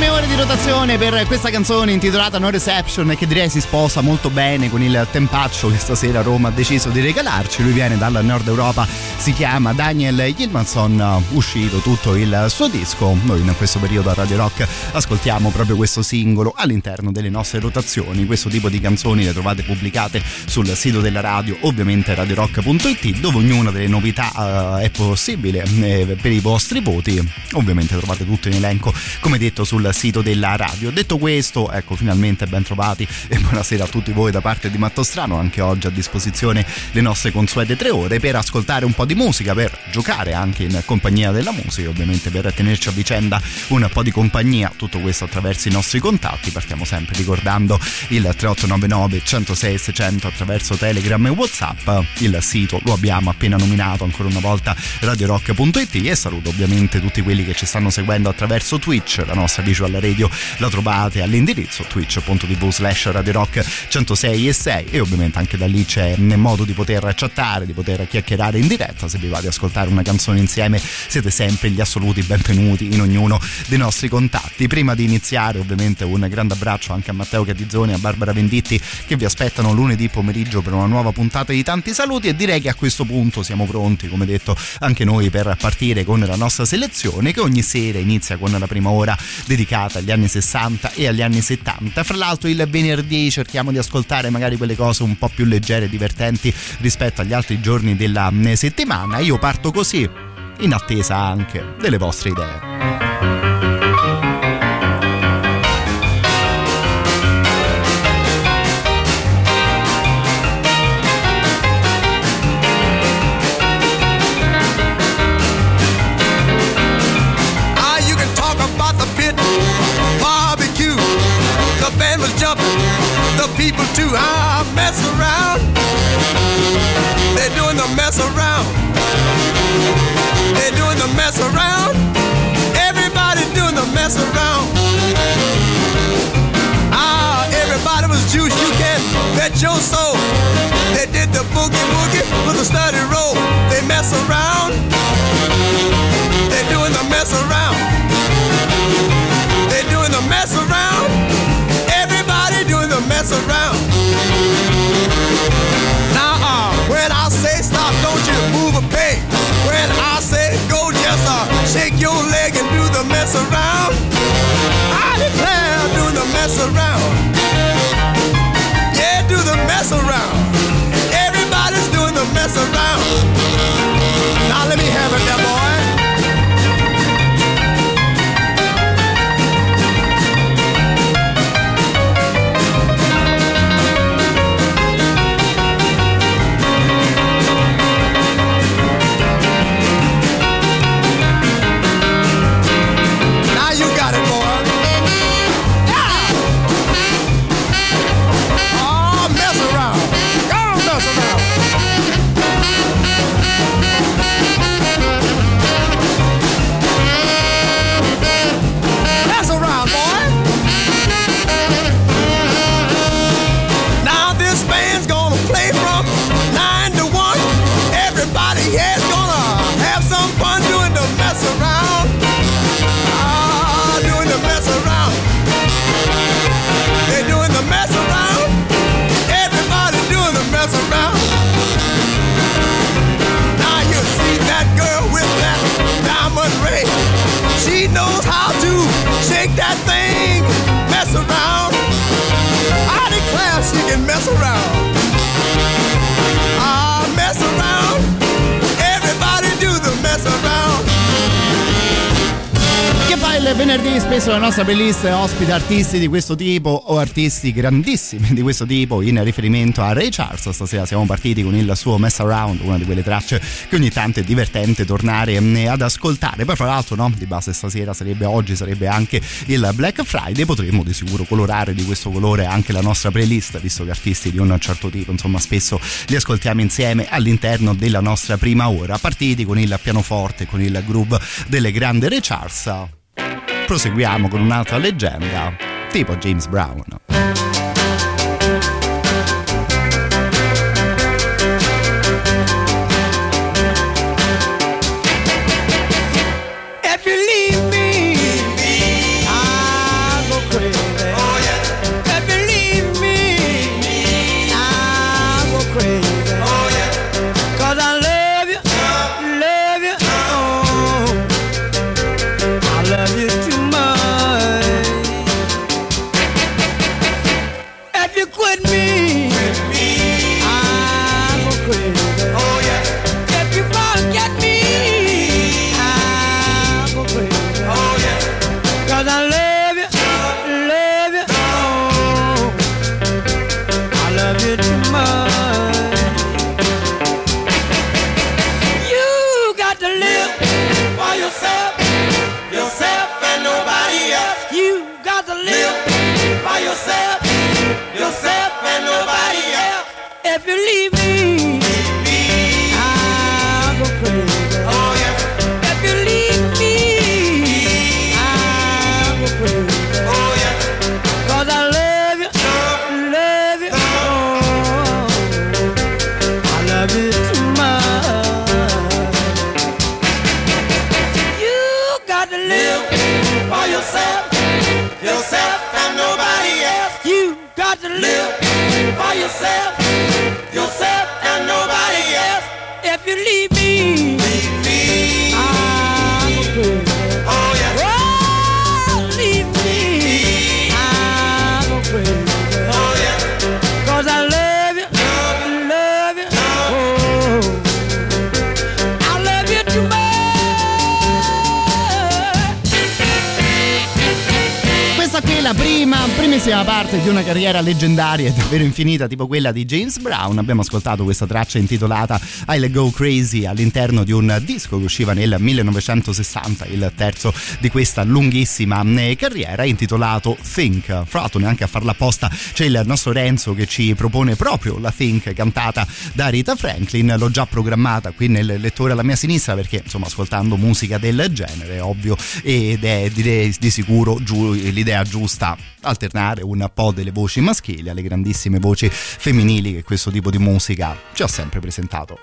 Primissime ore di rotazione per questa canzone intitolata No Reception che direi si sposa molto bene con il tempaccio che stasera Roma ha deciso di regalarci. Lui viene dal nord Europa, si chiama Daniel Gilmanson, uscito tutto il suo disco. Noi in questo periodo a Radio Rock ascoltiamo proprio questo singolo all'interno delle nostre rotazioni. Questo tipo di canzoni le trovate pubblicate sul sito della radio, ovviamente radiorock.it, dove ognuna delle novità uh, è possibile eh, per i vostri voti. Ovviamente trovate tutto in elenco, come detto sul sito della radio. Detto questo, ecco, finalmente ben trovati e buonasera a tutti voi da parte di Mattostrano. Anche oggi a disposizione le nostre consuete tre ore per ascoltare un po' di musica, per giocare anche in compagnia della musica, ovviamente per tenerci a vicenda un po' di compagnia. Tutto questo attraverso i nostri contatti. Partiamo sempre ricordando il 3899 106 600 attraverso Telegram e Whatsapp. Il sito lo abbiamo appena nominato ancora una volta radiorock.it e saluto ovviamente tutti quelli che ci stanno seguendo attraverso Twitch, la nostra visual radio la trovate all'indirizzo twitch.tv slash radio rock 106 e 6 e ovviamente anche da lì c'è modo di poter chattare di poter chiacchierare in diretta se vi va di ascoltare una canzone insieme siete sempre gli assoluti benvenuti in ognuno dei nostri contatti prima di iniziare ovviamente un grande abbraccio anche a Matteo Catizzoni e a Barbara Venditti che vi aspettano lunedì pomeriggio per una nuova puntata di tanti saluti e direi che a questo punto siamo pronti come detto anche noi per partire con la nostra selezione che ogni sera inizia con la prima ora dedicata agli anni 60 e agli anni 70. Fra l'altro il venerdì cerchiamo di ascoltare magari quelle cose un po' più leggere e divertenti rispetto agli altri giorni della mm, settimana. Io parto così, in attesa anche delle vostre idee. people too. I mess around. They're doing the mess around. Mess around. Everybody doing the mess around. Ah, everybody was juice. You can bet your soul. They did the boogie woogie with a study roll. They mess around. They're doing the mess around. They're doing the mess around Everybody doing the mess around. Now, uh, when I say stop, don't you move a peg. When I say uh, shake your leg and do the mess around. I declare, do the mess around. Yeah, do the mess around. Everybody's doing the mess around. Now let me have it, there, boy. Mess around. Il venerdì spesso la nostra playlist ospita artisti di questo tipo o artisti grandissimi di questo tipo in riferimento a Ray Charles. Stasera siamo partiti con il suo Mess Around, una di quelle tracce che ogni tanto è divertente tornare mm, ad ascoltare. Poi fra l'altro no, di base stasera sarebbe oggi sarebbe anche il Black Friday, potremmo di sicuro colorare di questo colore anche la nostra playlist, visto che artisti di un certo tipo, insomma, spesso li ascoltiamo insieme all'interno della nostra prima ora, partiti con il pianoforte, con il groove delle grandi Ray Charles proseguiamo con un'altra leggenda, tipo James Brown. Primissima parte di una carriera leggendaria e davvero infinita tipo quella di James Brown. Abbiamo ascoltato questa traccia intitolata I'll Go Crazy all'interno di un disco che usciva nel 1960 il terzo di questa lunghissima eh, carriera intitolato Think. Fra l'altro neanche a farla apposta c'è il nostro Renzo che ci propone proprio la Think cantata da Rita Franklin. L'ho già programmata qui nel lettore alla mia sinistra perché insomma ascoltando musica del genere è ovvio ed è direi di sicuro giu- l'idea giusta alternare un po' delle voci maschili alle grandissime voci femminili che questo tipo di musica ci ha sempre presentato.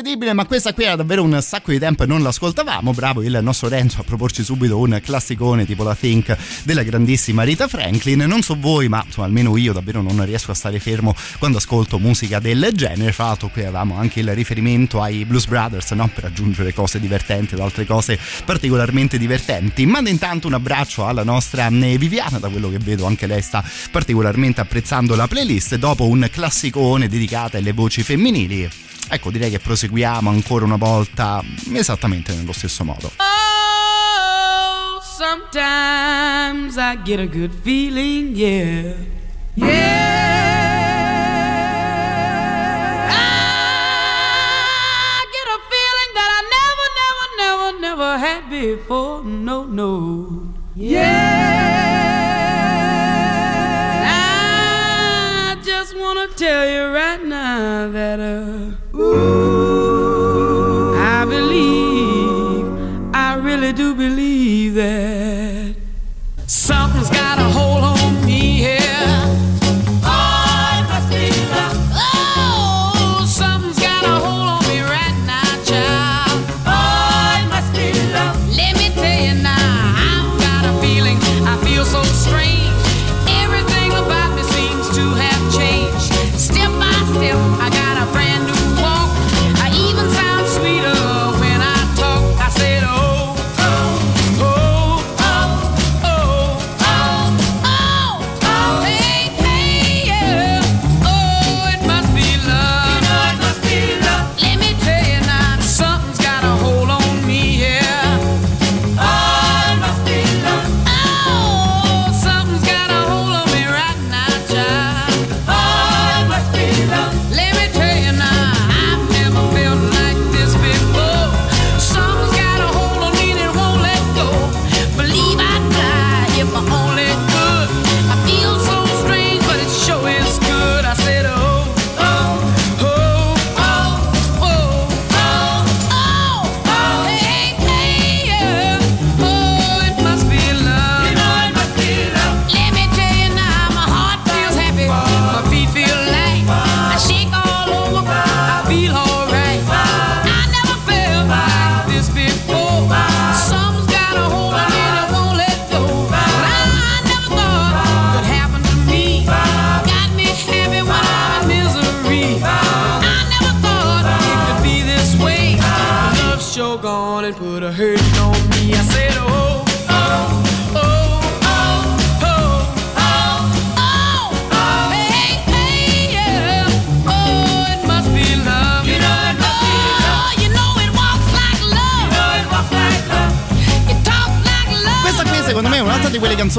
Incredibile, ma questa qui era davvero un sacco di tempo e non l'ascoltavamo. Bravo il nostro Renzo a proporci subito un classicone tipo la Think della grandissima Rita Franklin. Non so voi, ma insomma, almeno io davvero non riesco a stare fermo quando ascolto musica del genere. Fra l'altro, qui avevamo anche il riferimento ai Blues Brothers, no? Per aggiungere cose divertenti ad altre cose particolarmente divertenti. Manda intanto un abbraccio alla nostra eh, Viviana, da quello che vedo anche lei sta particolarmente apprezzando la playlist dopo un classicone dedicato alle voci femminili. Ecco, direi che proseguiamo ancora una volta esattamente nello stesso modo. Oh, sometimes I get a good feeling, yeah. Yeah. I get a feeling that I never, never, never, never had before. No, no. Yeah. I just wanna tell you right now that uh,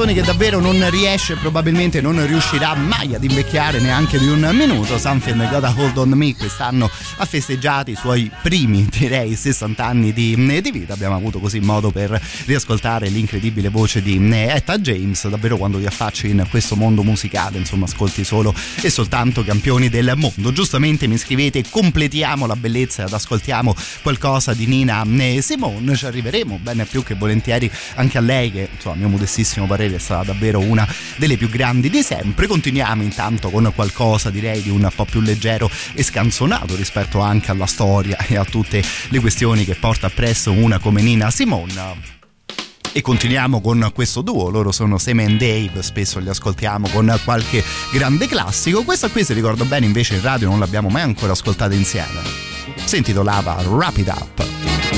canzoni che davvero non riesce, probabilmente non riuscirà mai ad invecchiare neanche di un minuto. Something Got a Hold on Me quest'anno ha festeggiato i suoi primi, direi, 60 anni di, di vita. Abbiamo avuto così modo per riascoltare l'incredibile voce di Etta James. Davvero quando ti affacci in questo mondo musicale, insomma, ascolti solo e soltanto campioni del mondo. Giustamente mi scrivete, completiamo la bellezza ed ascoltiamo qualcosa di Nina Simone. Ci arriveremo bene più che volentieri anche a lei, che insomma, a mio modestissimo parere è stata davvero una delle più grandi di sempre. Continuiamo intanto con qualcosa direi di un po' più leggero e scanzonato rispetto anche alla storia e a tutte le questioni che porta appresso una come Nina Simone. E continuiamo con questo duo, loro sono Seme and Dave, spesso li ascoltiamo con qualche grande classico. Questa qui, se ricordo bene, invece in radio non l'abbiamo mai ancora ascoltata insieme. Si intitolava Wrap It Up.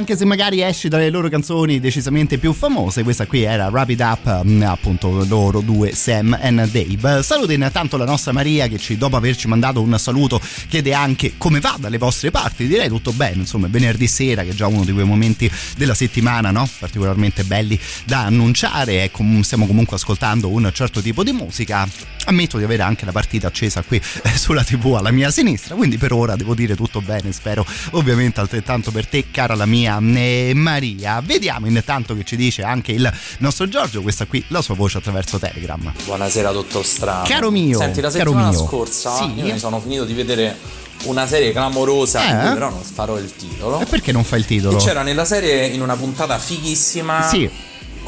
Anche se magari esci dalle loro canzoni decisamente più famose. Questa qui era Rapid Up, mm, appunto loro due, Sam e Dave. Saluto intanto la nostra Maria che ci, dopo averci mandato un saluto chiede anche come va dalle vostre parti. Direi tutto bene, insomma, venerdì sera che è già uno di quei momenti della settimana, no? Particolarmente belli da annunciare e com- stiamo comunque ascoltando un certo tipo di musica. Ammetto di avere anche la partita accesa qui eh, sulla TV alla mia sinistra, quindi per ora devo dire tutto bene, spero ovviamente altrettanto per te cara la mia eh, Maria. Vediamo intanto che ci dice anche il nostro Giorgio, questa qui la sua voce attraverso Telegram. Buonasera dottor Strano. Caro mio, Senti, la settimana scorsa Sì. io mi sono finito di vedere una serie clamorosa, Eh? però non farò il titolo. E perché non fai il titolo? E c'era nella serie in una puntata fighissima Sì.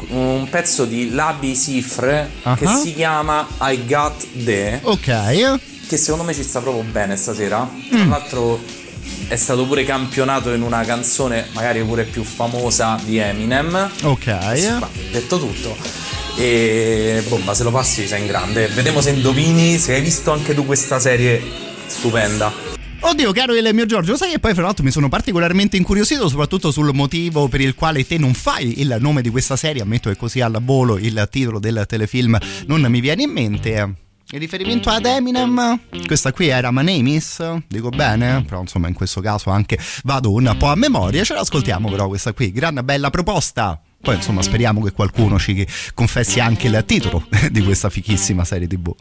un pezzo di Labi Sifre che Ah. si chiama I Got The Ok. che secondo me ci sta proprio bene stasera. Mm. Tra l'altro è stato pure campionato in una canzone magari pure più famosa di Eminem. Ok. Sì, detto tutto. E bomba, se lo passi sei in grande. Vediamo se indovini, se hai visto anche tu questa serie stupenda. Oddio, caro il mio Giorgio, sai che poi fra l'altro mi sono particolarmente incuriosito soprattutto sul motivo per il quale te non fai il nome di questa serie, ammetto che così alla volo il titolo del telefilm non mi viene in mente. In riferimento ad Eminem, questa qui era My Name Is, dico bene, però insomma in questo caso anche vado un po' a memoria, ce l'ascoltiamo però questa qui, gran bella proposta. Poi insomma speriamo che qualcuno ci confessi anche il titolo di questa fichissima serie tv.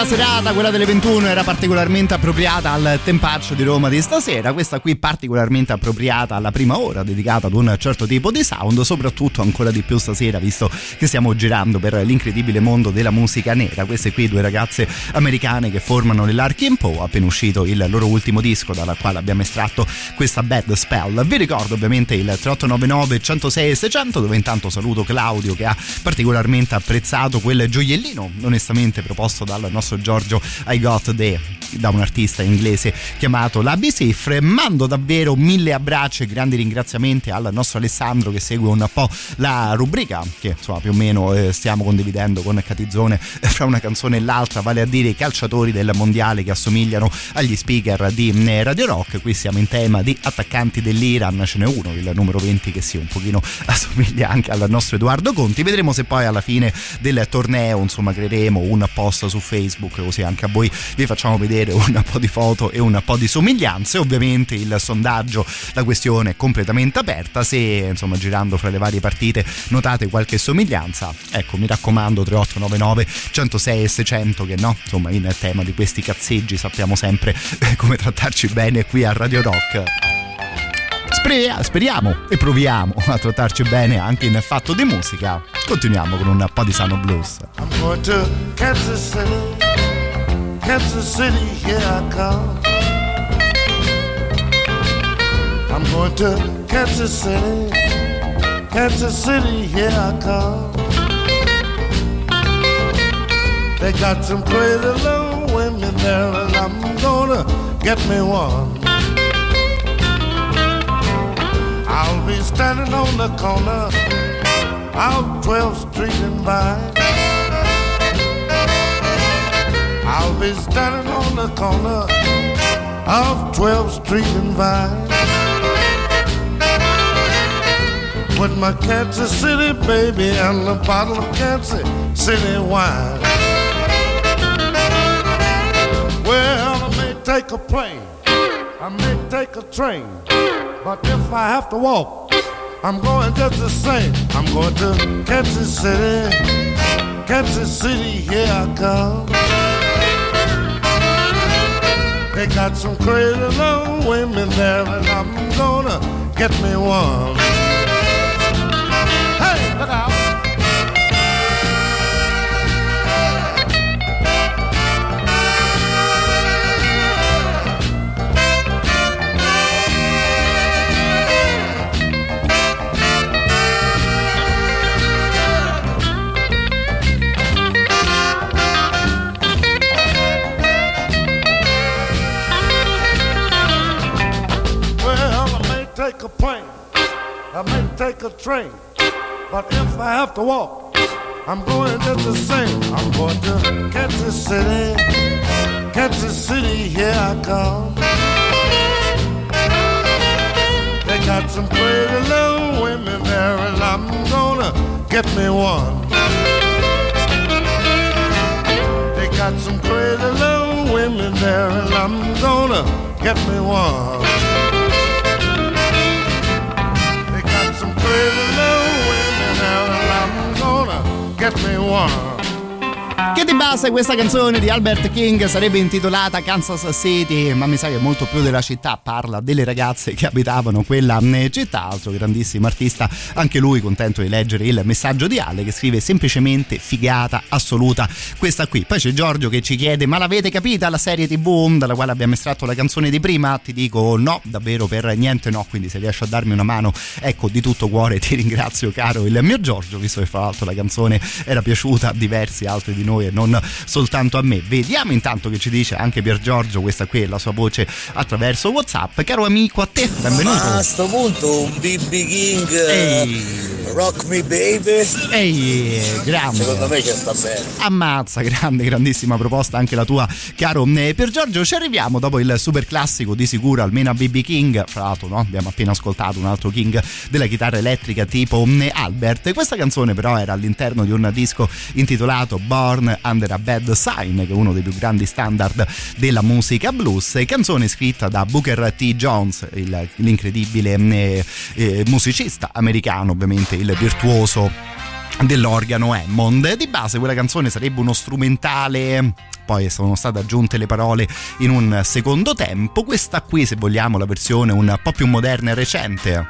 Della serata, quella delle 21, era particolarmente appropriata al tempaccio di Roma di stasera, questa qui particolarmente appropriata alla prima ora dedicata ad un certo tipo di sound, soprattutto ancora di più stasera, visto che stiamo girando per l'incredibile mondo della musica nera. Queste qui due ragazze americane che formano l'Arkin Poe, appena uscito il loro ultimo disco, dalla quale abbiamo estratto questa Bad Spell. Vi ricordo ovviamente il 3899 106 600, dove intanto saluto Claudio che ha particolarmente apprezzato quel gioiellino onestamente proposto dal nostro Giorgio I Got The da un artista inglese chiamato Labi Sifre mando davvero mille abbracci e grandi ringraziamenti al nostro Alessandro che segue un po' la rubrica che insomma più o meno eh, stiamo condividendo con Catizzone eh, fra una canzone e l'altra vale a dire i calciatori del mondiale che assomigliano agli speaker di eh, Radio Rock. Qui siamo in tema di attaccanti dell'Iran ce n'è uno il numero 20 che sì un pochino assomiglia anche al nostro Edoardo Conti. Vedremo se poi alla fine del torneo insomma creeremo un post su Facebook così anche a voi vi facciamo vedere un po' di foto e un po' di somiglianze. Ovviamente il sondaggio la questione è completamente aperta. Se insomma girando fra le varie partite notate qualche somiglianza ecco mi raccomando 3899 106 e 600 che no insomma in tema di questi cazzeggi sappiamo sempre come trattarci bene qui a Radio Rock speriamo e proviamo a trattarci bene anche in fatto di musica. Continuiamo con un po' di sano blues. I'm going to Kansas City, Kansas City, here I come. I'm going to Kansas City, Kansas City, here I come. They got some crazy little women there, and I'm gonna get me one. I'll be standing on the corner of 12th Street and Vine. I'll be standing on the corner of 12th Street and Vine. With my Kansas City baby and a bottle of Kansas City wine. Well, I may take a plane, I may take a train, but if I have to walk, I'm going just the same. I'm going to Kansas City, Kansas City, here I come. They got some crazy little women there, and I'm gonna get me one. Take a plane, I may take a train, but if I have to walk, I'm going just the same. I'm going to Kansas City, Kansas City, here I come. They got some pretty little women there, and I'm gonna get me one. They got some crazy little women there, and I'm gonna get me one. Got some crazy little women there, and I'm gonna get me one. Che di base questa canzone di Albert King sarebbe intitolata Kansas City, ma mi sa che molto più della città parla delle ragazze che abitavano quella eh, città. Altro grandissimo artista, anche lui contento di leggere il messaggio di Ale che scrive semplicemente figata assoluta questa qui. Poi c'è Giorgio che ci chiede: Ma l'avete capita la serie TV dalla quale abbiamo estratto la canzone di prima? Ti dico no, davvero per niente no. Quindi se riesci a darmi una mano, ecco di tutto cuore ti ringrazio, caro il mio Giorgio, visto che fra l'altro la canzone era piaciuta a diversi altri di noi e non soltanto a me. Vediamo intanto che ci dice anche Pier Giorgio, questa qui è la sua voce attraverso WhatsApp. Caro amico, a te, benvenuto. Ma a sto punto un BB King eh, Ehi. Rock Me Baby Ehi, grande. secondo me ci sta bene Ammazza, grande, grandissima proposta anche la tua, caro eh, Per Giorgio. Ci arriviamo dopo il super classico di sicuro, almeno a BB King. Fra l'altro, no? Abbiamo appena ascoltato un altro King della chitarra elettrica tipo eh, Albert. Questa canzone, però, era all'interno di un disco intitolato Born Under a Bad Sign, che è uno dei più grandi standard della musica blues. Canzone scritta da Booker T. Jones, il- l'incredibile eh, eh, musicista americano, ovviamente il virtuoso dell'organo Hammond. Di base quella canzone sarebbe uno strumentale poi sono state aggiunte le parole in un secondo tempo. Questa qui, se vogliamo, la versione un po' più moderna e recente,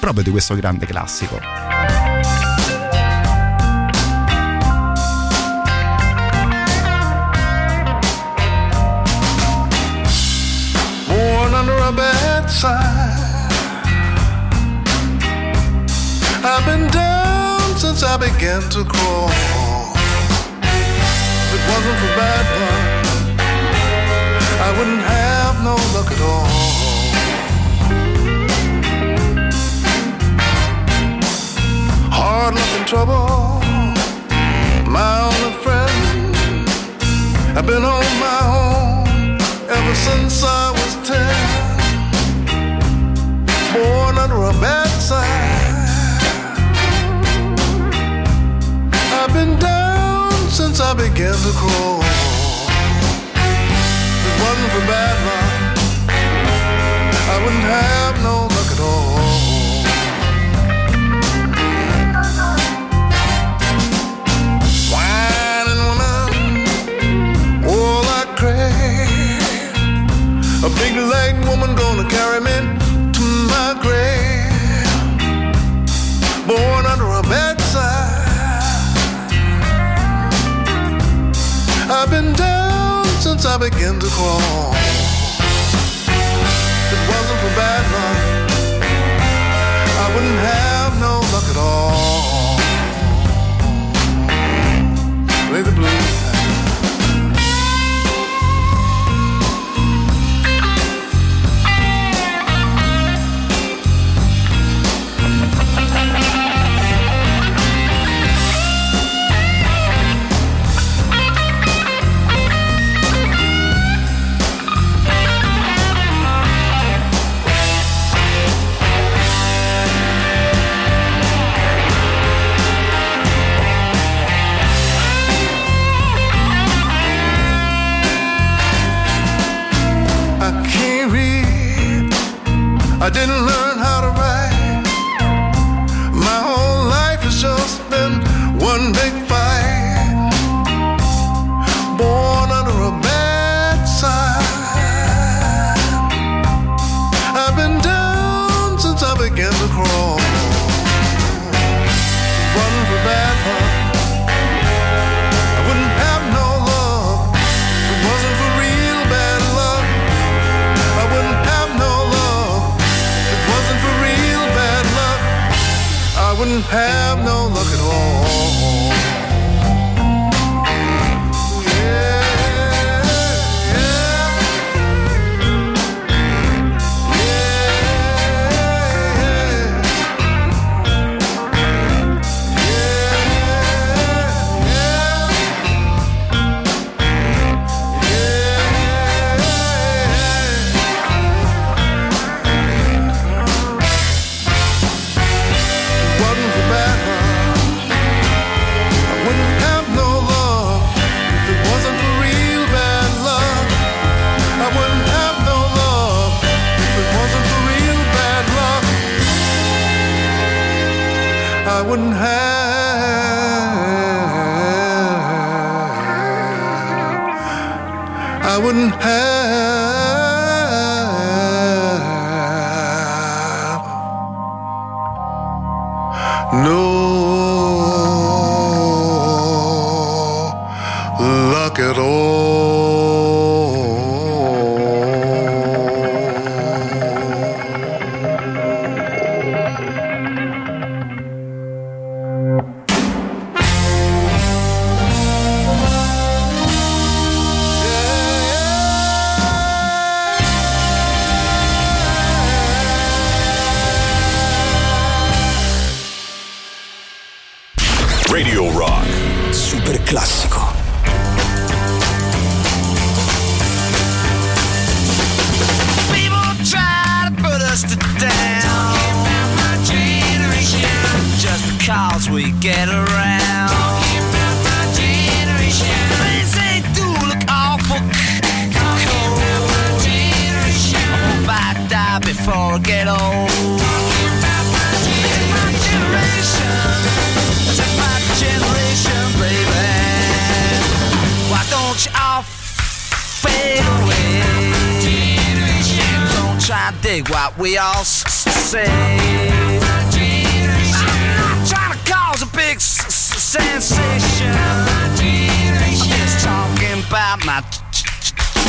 proprio di questo grande classico. Sign. I've been down since I began to crawl. If it wasn't for bad luck, I wouldn't have no luck at all. Hard luck and trouble, my only friend. I've been on my own ever since I was ten. Born under a bad sign. I've been down since I began to crawl. If it wasn't for bad luck, I wouldn't have no luck at all. A big leg woman gonna carry me Born under a bad sign. I've been down since I began to crawl. It wasn't for bad luck, I didn't learn classico. say what we all say. Trying to cause a big sensation. I'm just talking about my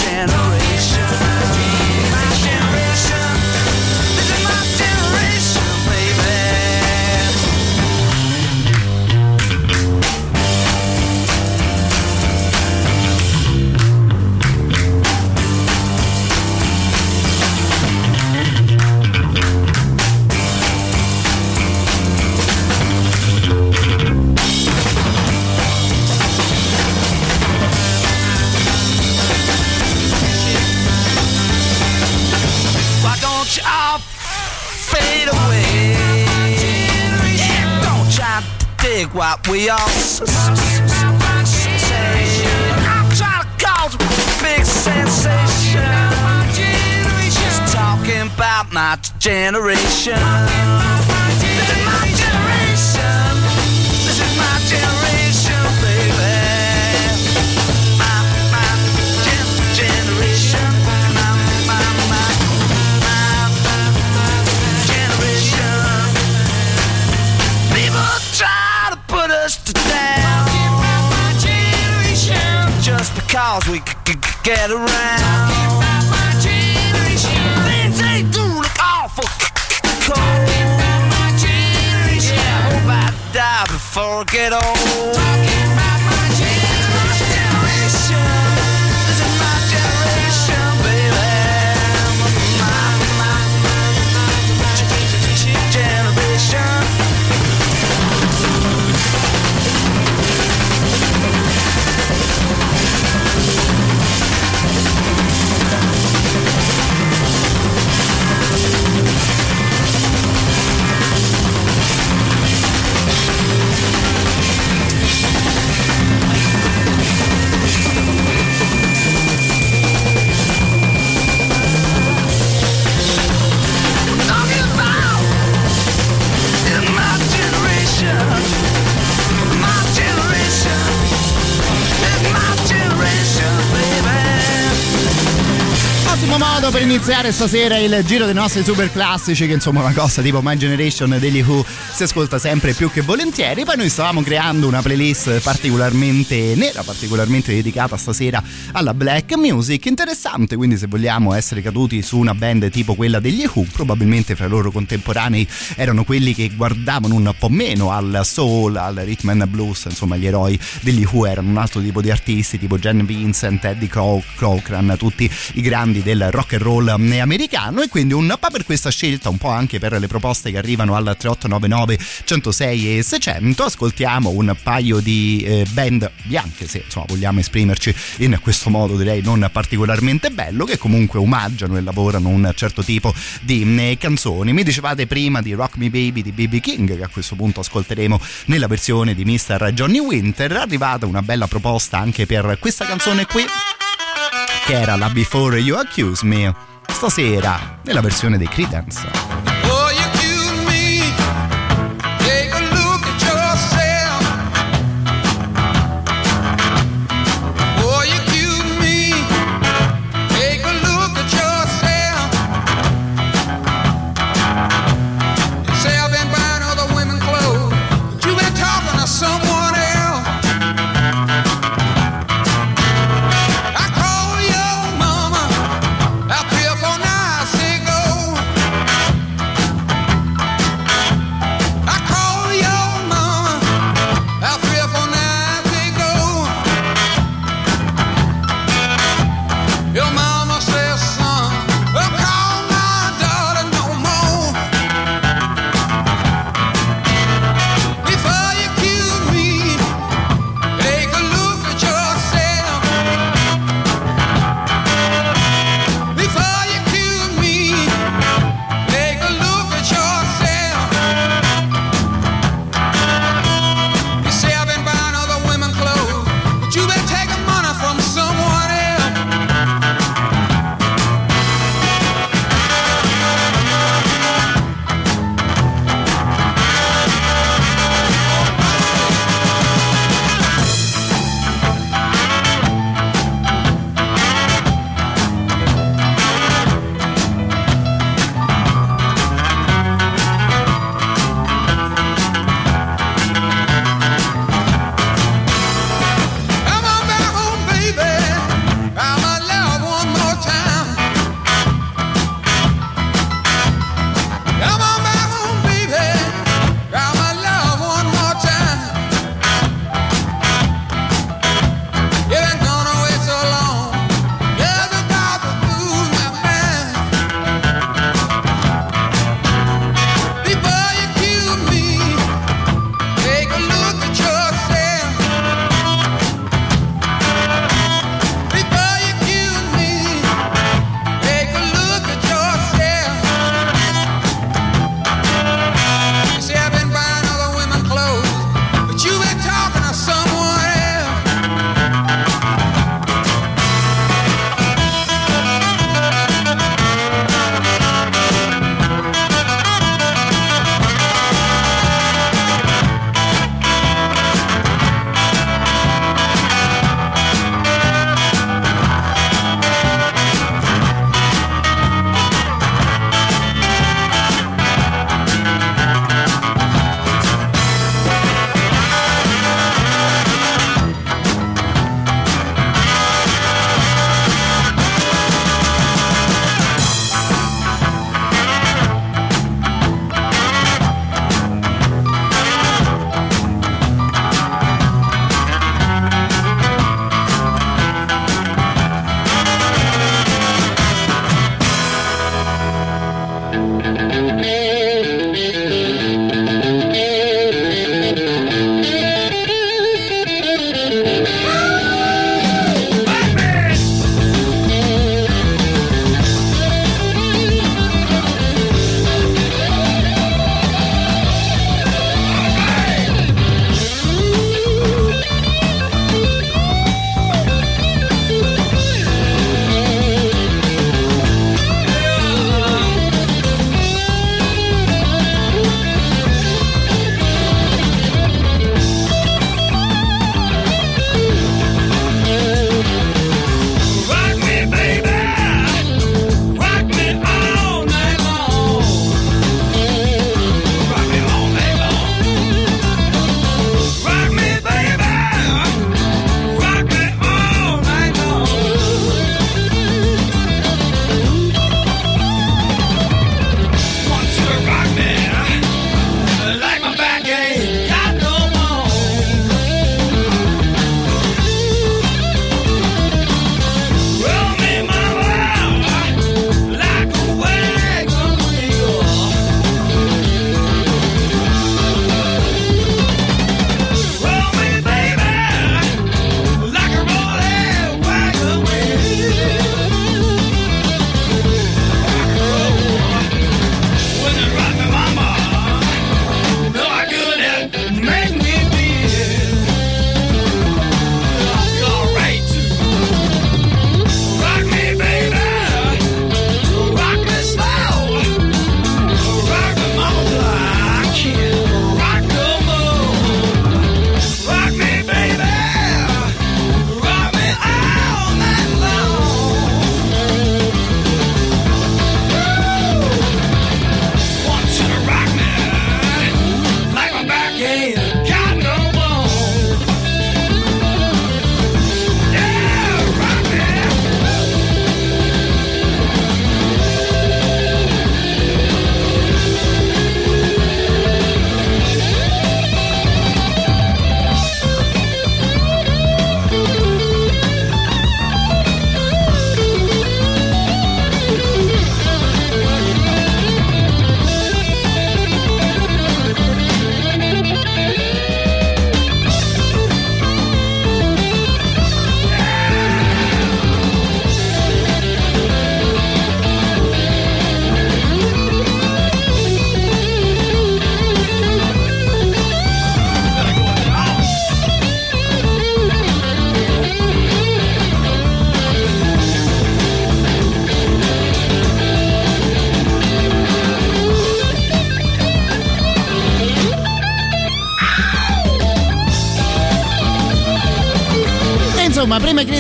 generation. Dig what we say. I'm trying to cause a big sensation. Just talking about my generation. Because we c- c- c- get around. Things they do look awful cold. Yeah, I hope I die before I get old. Ottimo modo per iniziare stasera il giro dei nostri super classici, che insomma una cosa tipo My Generation degli Who si ascolta sempre più che volentieri. Poi noi stavamo creando una playlist particolarmente nera, particolarmente dedicata stasera alla black music. Interessante, quindi se vogliamo essere caduti su una band tipo quella degli Who, probabilmente fra i loro contemporanei erano quelli che guardavano un po' meno al soul, al rhythm and blues, insomma gli eroi degli Who erano un altro tipo di artisti tipo Jen Vincent, Eddie Crow- Cochran, tutti i grandi del rock and roll eh, americano e quindi un po' per questa scelta, un po' anche per le proposte che arrivano al 3899 106 e 600, ascoltiamo un paio di eh, band bianche, se insomma vogliamo esprimerci in questo modo direi non particolarmente bello, che comunque omaggiano e lavorano un certo tipo di eh, canzoni. Mi dicevate prima di Rock Me Baby di BB King, che a questo punto ascolteremo nella versione di Mr. Johnny Winter, è arrivata una bella proposta anche per questa canzone qui che era la Before You Accuse Me stasera nella versione dei Credence.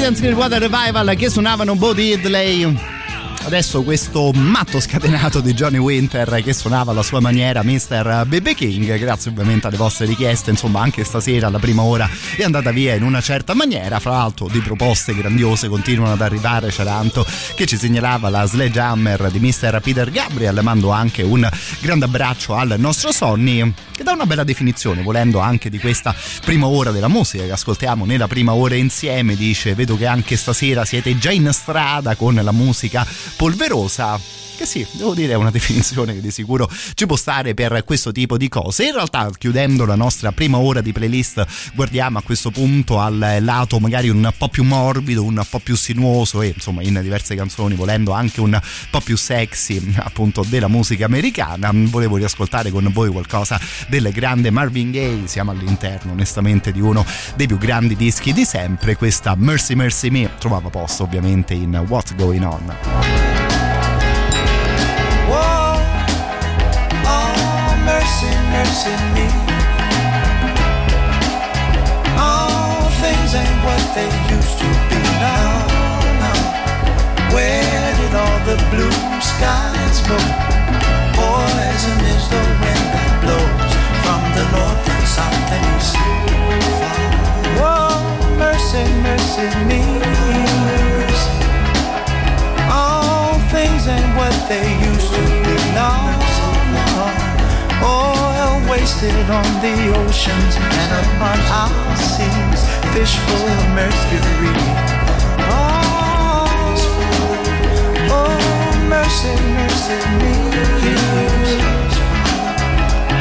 Creedence Clearwater Revival che suonavano Bo Diddley. Adesso questo matto scatenato di Johnny Winter che suonava alla sua maniera Mr. BB King, grazie ovviamente alle vostre richieste, insomma anche stasera la prima ora è andata via in una certa maniera, fra l'altro di proposte grandiose continuano ad arrivare, c'era Anto che ci segnalava la Sledgehammer di Mr. Peter Gabriel, mando anche un grande abbraccio al nostro Sonny che dà una bella definizione volendo anche di questa prima ora della musica che ascoltiamo nella prima ora insieme, dice vedo che anche stasera siete già in strada con la musica polverosa che sì, devo dire è una definizione che di sicuro ci può stare per questo tipo di cose. In realtà, chiudendo la nostra prima ora di playlist, guardiamo a questo punto al lato magari un po' più morbido, un po' più sinuoso e insomma in diverse canzoni volendo anche un po' più sexy appunto della musica americana. Volevo riascoltare con voi qualcosa del grande Marvin Gaye, siamo all'interno onestamente di uno dei più grandi dischi di sempre, questa Mercy Mercy Me trovava posto ovviamente in What's Going On. Oh, mercy, mercy me. All things ain't what they used to be now. now. Where did all the blue skies go? Poison is the wind that blows from the north and south and east. Whoa, mercy, mercy me. All things ain't what they used to be now. Oil wasted on the oceans and upon our seas, fish full of mercury. Oh, oh mercy, mercy me.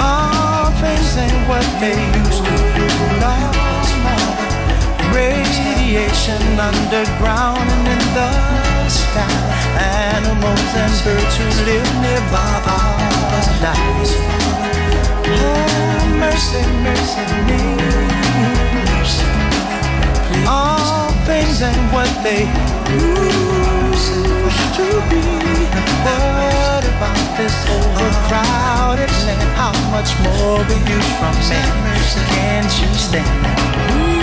Our oh, things ain't what they used to be. Lost more radiation underground and in the sky. Animals and birds who live nearby are dying. Oh, mercy, mercy me. All things and what they used to be. What about this overcrowded land? How much more will you from me? Can't you stand? Radio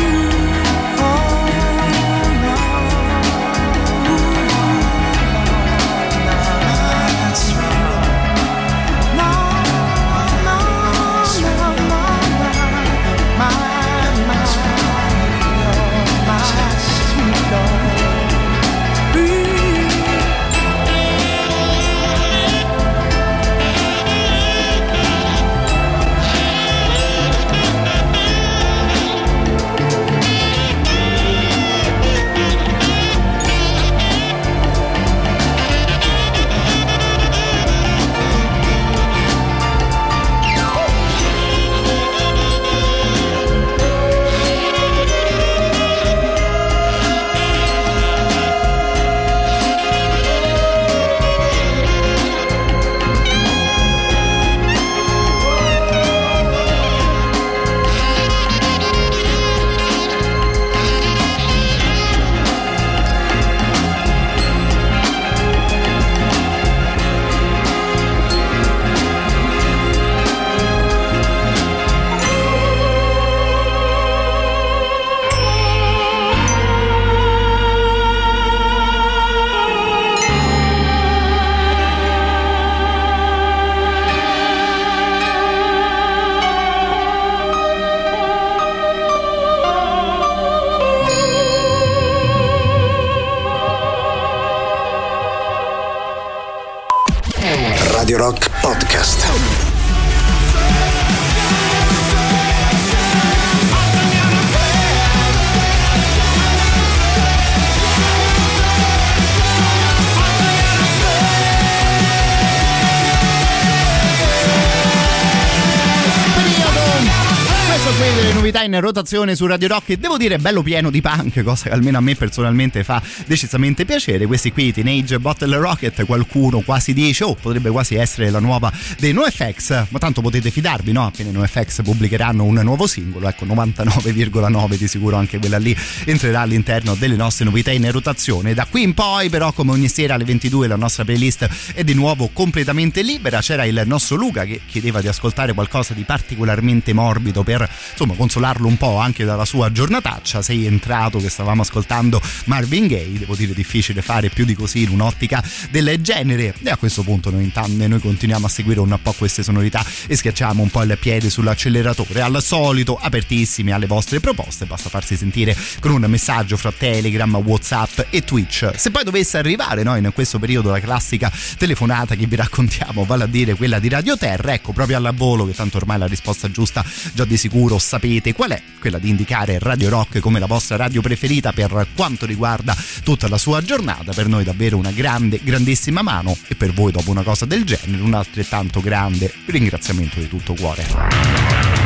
in rotazione su Radio Rock e devo dire bello pieno di punk, cosa che almeno a me personalmente fa decisamente piacere. Questi qui, Teenage Bottle Rocket, qualcuno quasi dice, oh potrebbe quasi essere la nuova dei NoFX, ma tanto potete fidarvi, no? Appena i NoFX pubblicheranno un nuovo singolo, ecco 99,9 di sicuro anche quella lì entrerà all'interno delle nostre novità in rotazione. Da qui in poi però come ogni sera alle 22 la nostra playlist è di nuovo completamente libera, c'era il nostro Luca che chiedeva di ascoltare qualcosa di particolarmente morbido per insomma consolarlo un po' anche dalla sua giornataccia. Sei entrato che stavamo ascoltando Marvin Gaye devo dire difficile fare più di così in un'ottica del genere. E a questo punto noi noi continuiamo a seguire un po' queste sonorità e schiacciamo un po' il piede sull'acceleratore. Al solito apertissimi alle vostre proposte basta farsi sentire con un messaggio fra Telegram, Whatsapp e Twitch. Se poi dovesse arrivare no, in questo periodo la classica telefonata che vi raccontiamo vale a dire quella di Radio Terra ecco proprio alla volo che tanto ormai la risposta giusta già di sicuro sapete qual è, quella di indicare Radio Rock come la vostra radio preferita per quanto riguarda tutta la sua giornata. Per noi davvero una grande, grandissima mano e per voi dopo una cosa del genere un altrettanto grande ringraziamento di tutto cuore.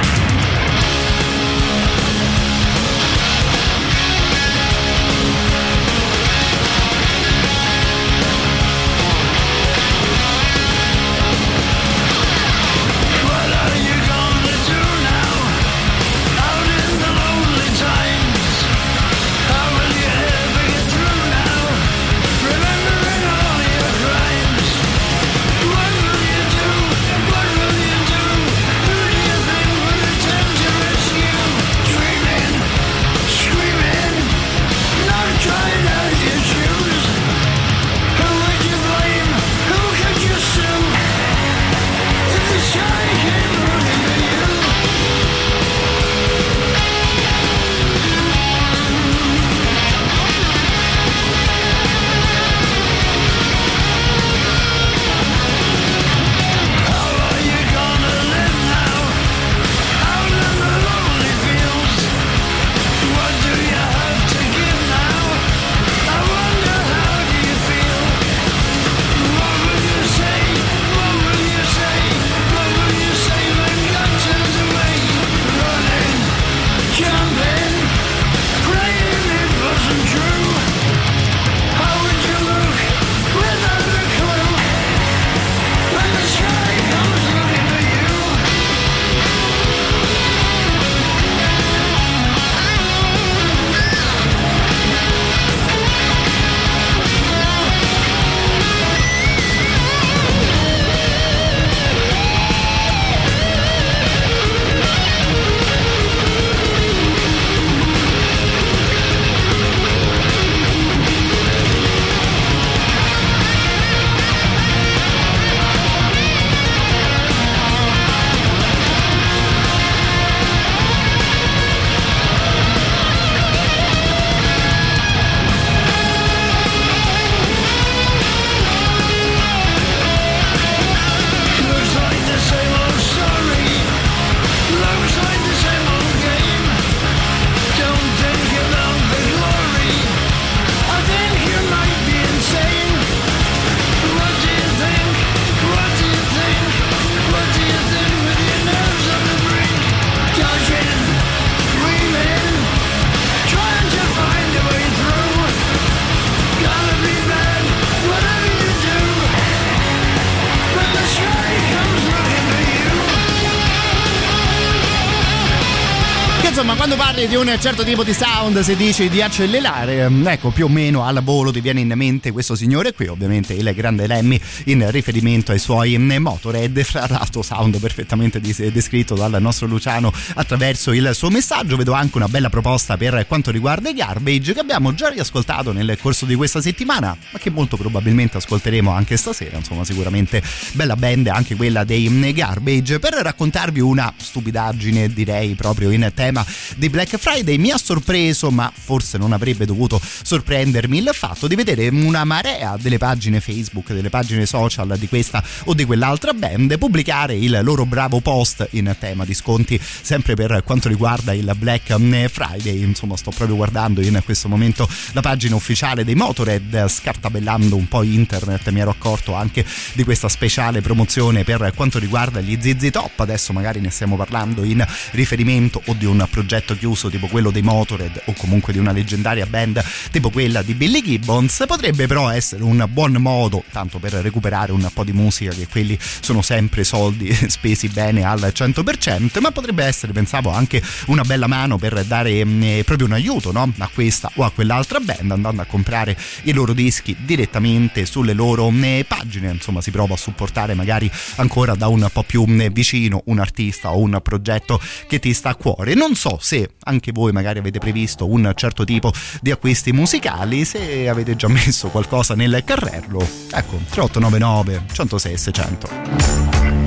Insomma, quando parli di un certo tipo di sound, se dici di accelerare, mm, ecco, più o meno al volo ti viene in mente questo signore qui, ovviamente il grande Lemmy in riferimento ai suoi mm, Motorhead, fra l'altro sound perfettamente descritto dal nostro Luciano attraverso il suo messaggio. Vedo anche una bella proposta per quanto riguarda i Garbage che abbiamo già riascoltato nel corso di questa settimana, ma che molto probabilmente ascolteremo anche stasera, insomma, sicuramente bella band anche quella dei mm, Garbage per raccontarvi una stupidaggine direi proprio in tema di Black Friday. Mi ha sorpreso ma forse non avrebbe dovuto sorprendermi il fatto di vedere una marea delle pagine Facebook delle pagine social di questa o di quell'altra band pubblicare il loro bravo post in tema di sconti sempre per quanto riguarda il Black Friday. Insomma sto proprio guardando in questo momento la pagina ufficiale dei Motorhead scartabellando un po' internet. Mi ero accorto anche di questa speciale promozione per quanto riguarda gli ZZ Top. Adesso magari ne stiamo parlando in riferimento o di un progetto chiuso tipo quello dei Motorhead o comunque di una leggendaria band tipo quella di Billy Gibbons potrebbe però essere un buon modo tanto per recuperare un po' di musica che quelli sono sempre soldi spesi bene al 100% ma potrebbe essere pensavo anche una bella mano per dare mm, proprio un aiuto no? a questa o a quell'altra band andando a comprare i loro dischi direttamente sulle loro mm, pagine insomma si prova a supportare magari ancora da un po' più mm, vicino un artista o un progetto che ti sta a cuore non so se anche voi magari avete previsto un certo tipo di acquisti musicali, se avete già messo qualcosa nel carrello, ecco 3899 106 600.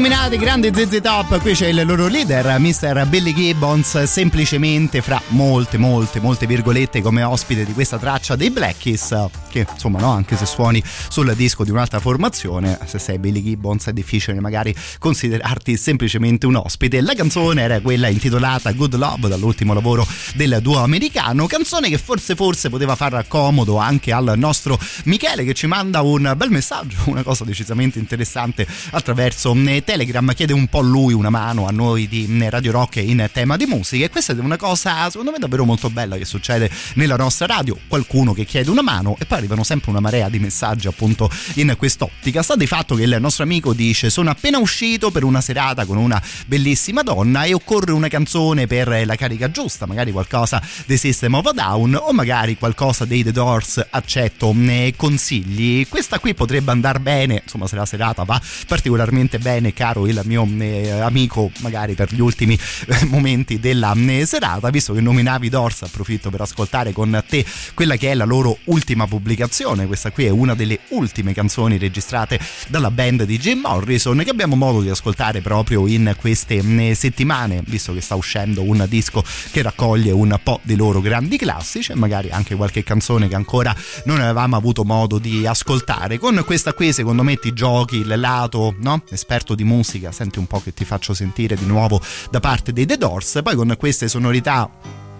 Appena nominati grandi ZZ Top, qui c'è il loro leader, Mr. Billy Gibbons, semplicemente fra molte, molte, molte virgolette come ospite di questa traccia dei Black Keys, che insomma no, anche se suoni sul disco di un'altra formazione, se sei Billy Gibbons è difficile magari considerarti semplicemente un ospite. La canzone era quella intitolata Good Love dall'ultimo lavoro del duo americano, canzone che forse forse poteva far comodo anche al nostro Michele che ci manda un bel messaggio, una cosa decisamente interessante attraverso eh, Telegram, chiede un po' lui una mano a noi di eh, Radio Rock in tema di musica e questa è una cosa secondo me davvero molto bella che succede nella nostra radio, qualcuno che chiede una mano e poi arrivano sempre una marea di messaggi appunto in quest'ottica. Sta di fatto che il nostro amico dice sono appena uscito per una serata con una bellissima donna e occorre una canzone per la carica giusta, magari qualcosa dei System of a Down o magari qualcosa dei The Doors, accetto eh, consigli. Questa qui potrebbe andare bene, insomma se la serata va particolarmente bene, caro il mio eh, amico, magari per gli ultimi eh, momenti della eh, serata, visto che nominavi Doors, approfitto per ascoltare con te quella che è la loro ultima pubblicazione. Questa qui è una delle ultime canzoni registrate dalla band di Jim Morrison che abbiamo modo di ascoltare proprio in queste settimane, visto che sta uscendo un disco che raccoglie un po' dei loro grandi classici e magari anche qualche canzone che ancora non avevamo avuto modo di ascoltare. Con questa qui secondo me ti giochi il lato, no? Esperto di musica, senti un po' che ti faccio sentire di nuovo da parte dei The Doors, poi con queste sonorità,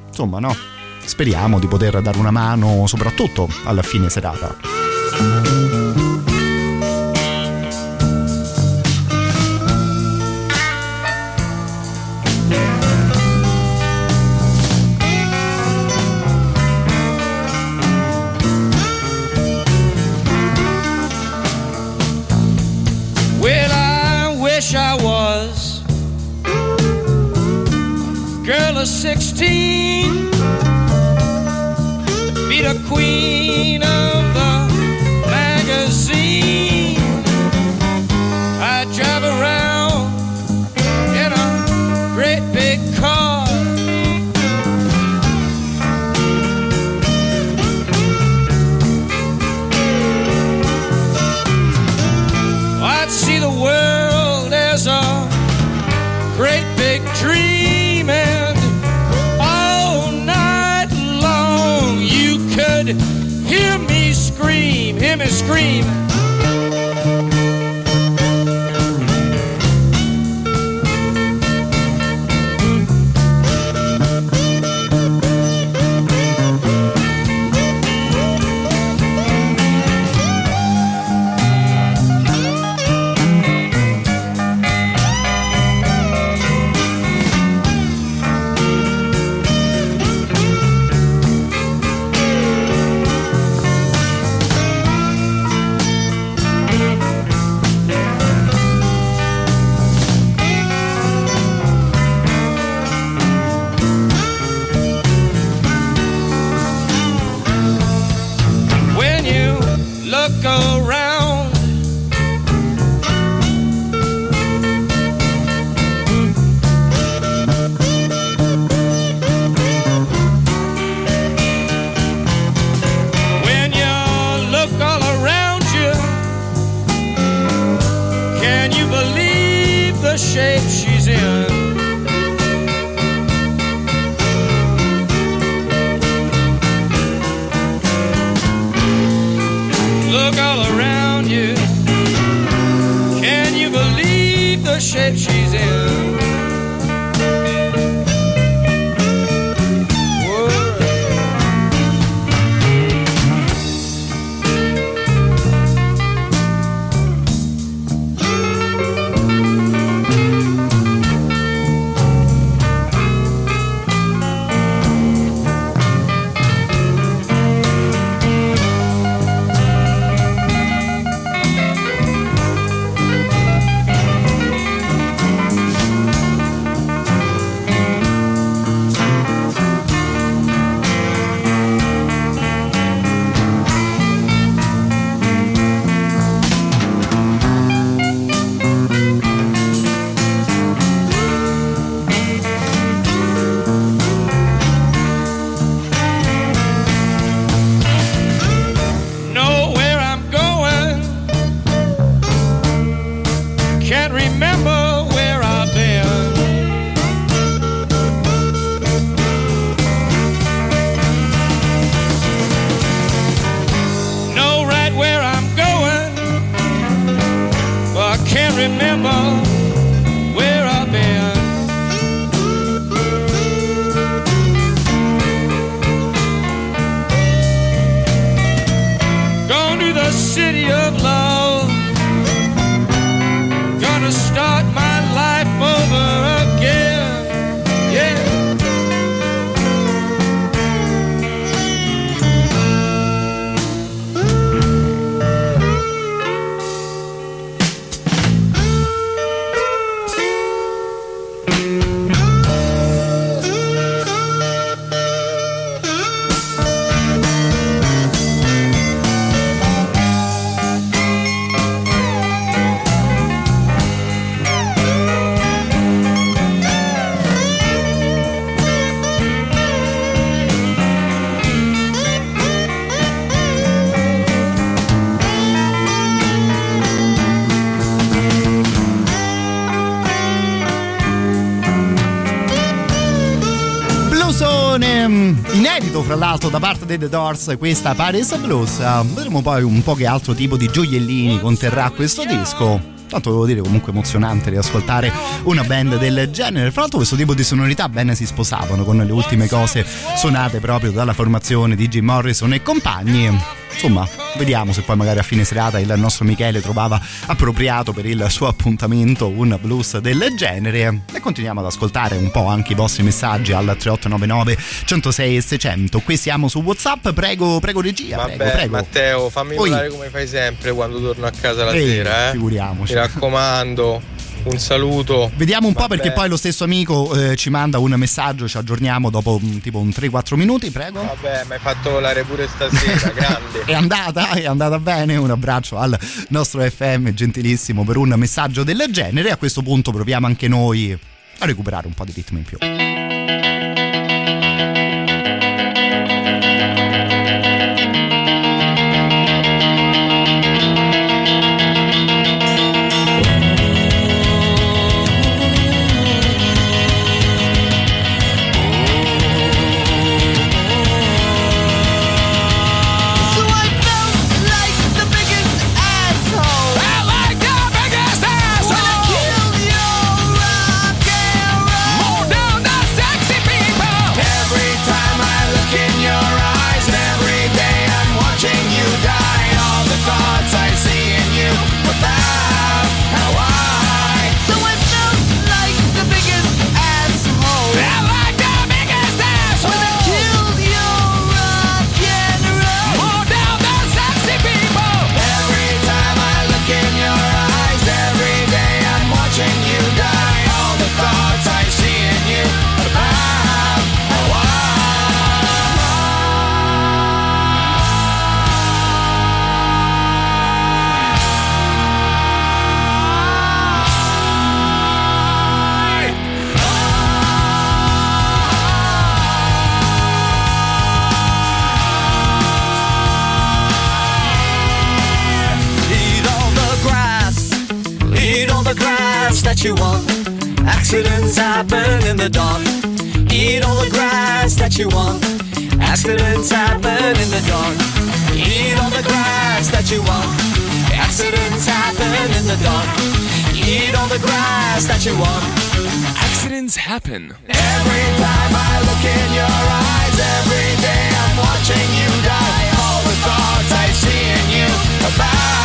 insomma no? Speriamo di poter dare una mano soprattutto alla fine serata. Of 16, be the queen of scream. Around. When you look all around you, can you believe the shape the shape she's in? Dei The Doors questa Paris Blues vedremo poi un po' che altro tipo di gioiellini conterrà questo disco Tanto devo dire comunque emozionante riascoltare una band del genere. Fra l'altro questo tipo di sonorità bene si sposavano con le ultime cose suonate proprio dalla formazione di Jim Morrison e compagni. Insomma, vediamo se poi magari a fine serata il nostro Michele trovava appropriato per il suo appuntamento un blues del genere. E continuiamo ad ascoltare un po' anche i vostri messaggi al 3899 106 e 600. Qui siamo su WhatsApp, prego, prego regia, Vabbè, prego, prego. Matteo, fammi Oi. parlare come fai sempre quando torno a casa la Ehi, sera, eh. figuriamoci. Mi raccomando, un saluto. Vediamo un po' Vabbè. perché poi lo stesso amico eh, ci manda un messaggio, ci aggiorniamo dopo mm, tipo un 3-4 minuti, prego. Vabbè, mi hai fatto volare pure stasera, grande. È andata, è andata bene. Un abbraccio al nostro FM, gentilissimo, per un messaggio del genere. A questo punto proviamo anche noi a recuperare un po' di ritmo in più. You want. Accidents happen in the dark. Eat all the grass that you want. Accidents happen in the dark. Eat all the grass that you want. Accidents happen in the dark. Eat all the grass that you want. Accidents happen. Every time I look in your eyes, every day I'm watching you die. All the thoughts I see in you about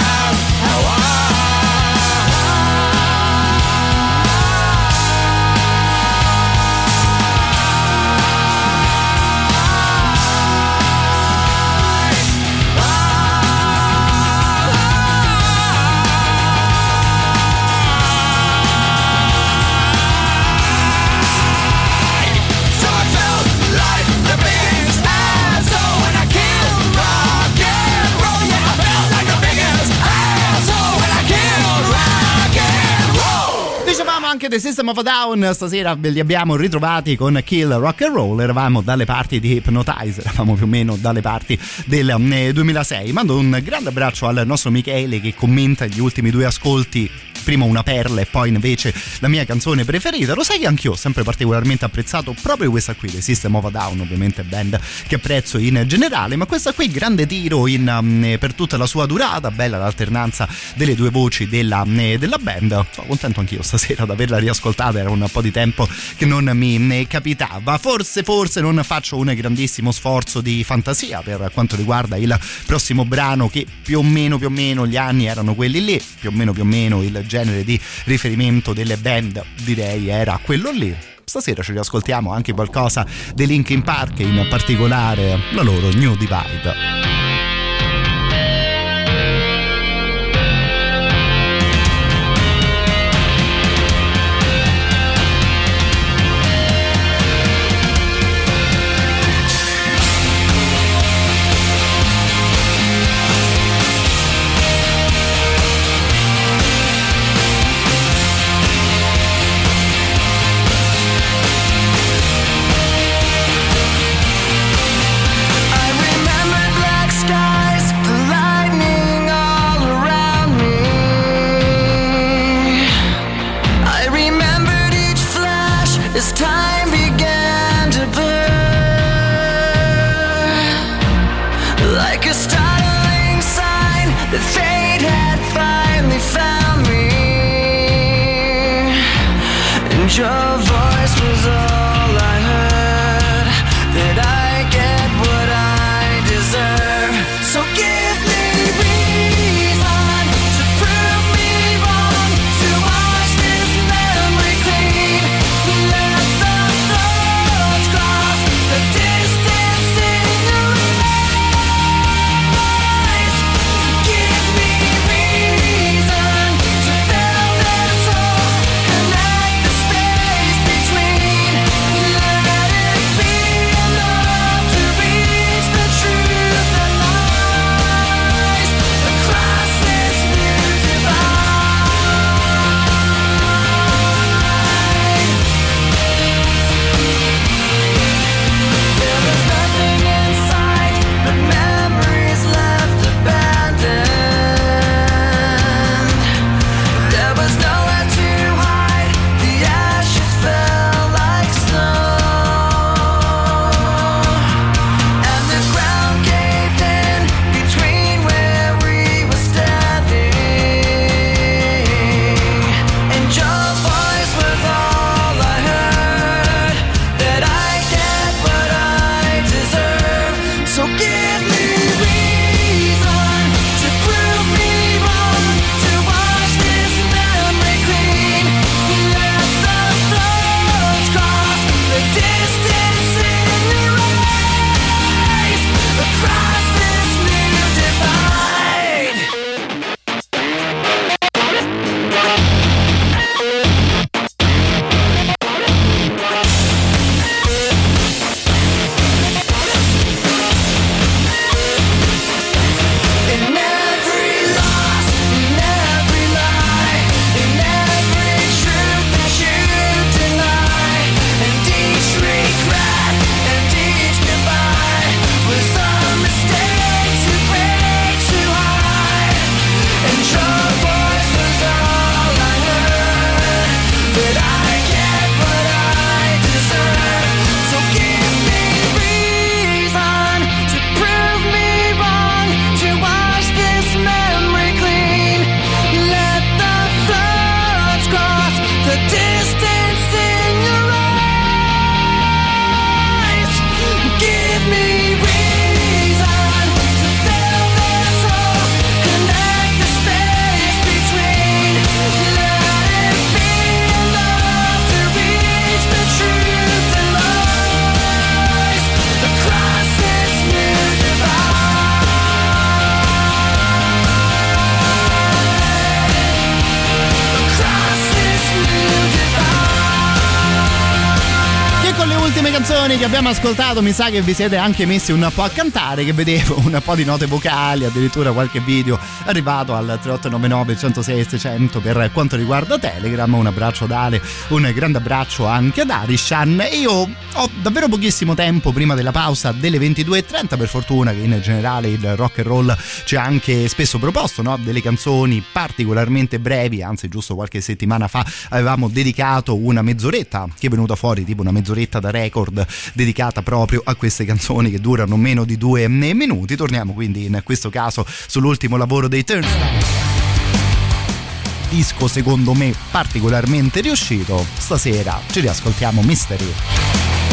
The System of a Down, stasera li abbiamo ritrovati con Kill Rock and Roll, eravamo dalle parti di Hypnotize, eravamo più o meno dalle parti del eh, 2006. Mando un grande abbraccio al nostro Michele che commenta gli ultimi due ascolti prima una perla e poi invece la mia canzone preferita. Lo sai che anch'io ho sempre particolarmente apprezzato proprio questa qui, The System of a Down, ovviamente band che apprezzo in generale, ma questa qui grande tiro in, um, per tutta la sua durata, bella l'alternanza delle due voci della, eh, della band. Sono contento anch'io stasera di averla riascoltata, era un po' di tempo che non mi ne capitava. Forse, forse non faccio un grandissimo sforzo di fantasia per quanto riguarda il prossimo brano che più o meno più o meno gli anni erano quelli lì, più o meno più o meno il genere di riferimento delle band direi era quello lì. Stasera ci riascoltiamo anche qualcosa dei Linkin Park, in particolare la loro New Divide. Your voice was canzoni che abbiamo ascoltato mi sa che vi siete anche messi un po' a cantare che vedevo un po' di note vocali addirittura qualche video arrivato al 3899 106 600 per quanto riguarda Telegram. Un abbraccio ad Ale un grande abbraccio anche ad Arishan. Io ho davvero pochissimo tempo prima della pausa delle 22.30 per fortuna che in generale il rock and roll ci ha anche spesso proposto no? delle canzoni particolarmente brevi anzi giusto qualche settimana fa avevamo dedicato una mezz'oretta che è venuta fuori tipo una mezz'oretta da record dedicata proprio a queste canzoni che durano meno di due minuti. Torniamo quindi in questo caso sull'ultimo lavoro dei Turnstile. Disco secondo me particolarmente riuscito. Stasera ci riascoltiamo Mystery.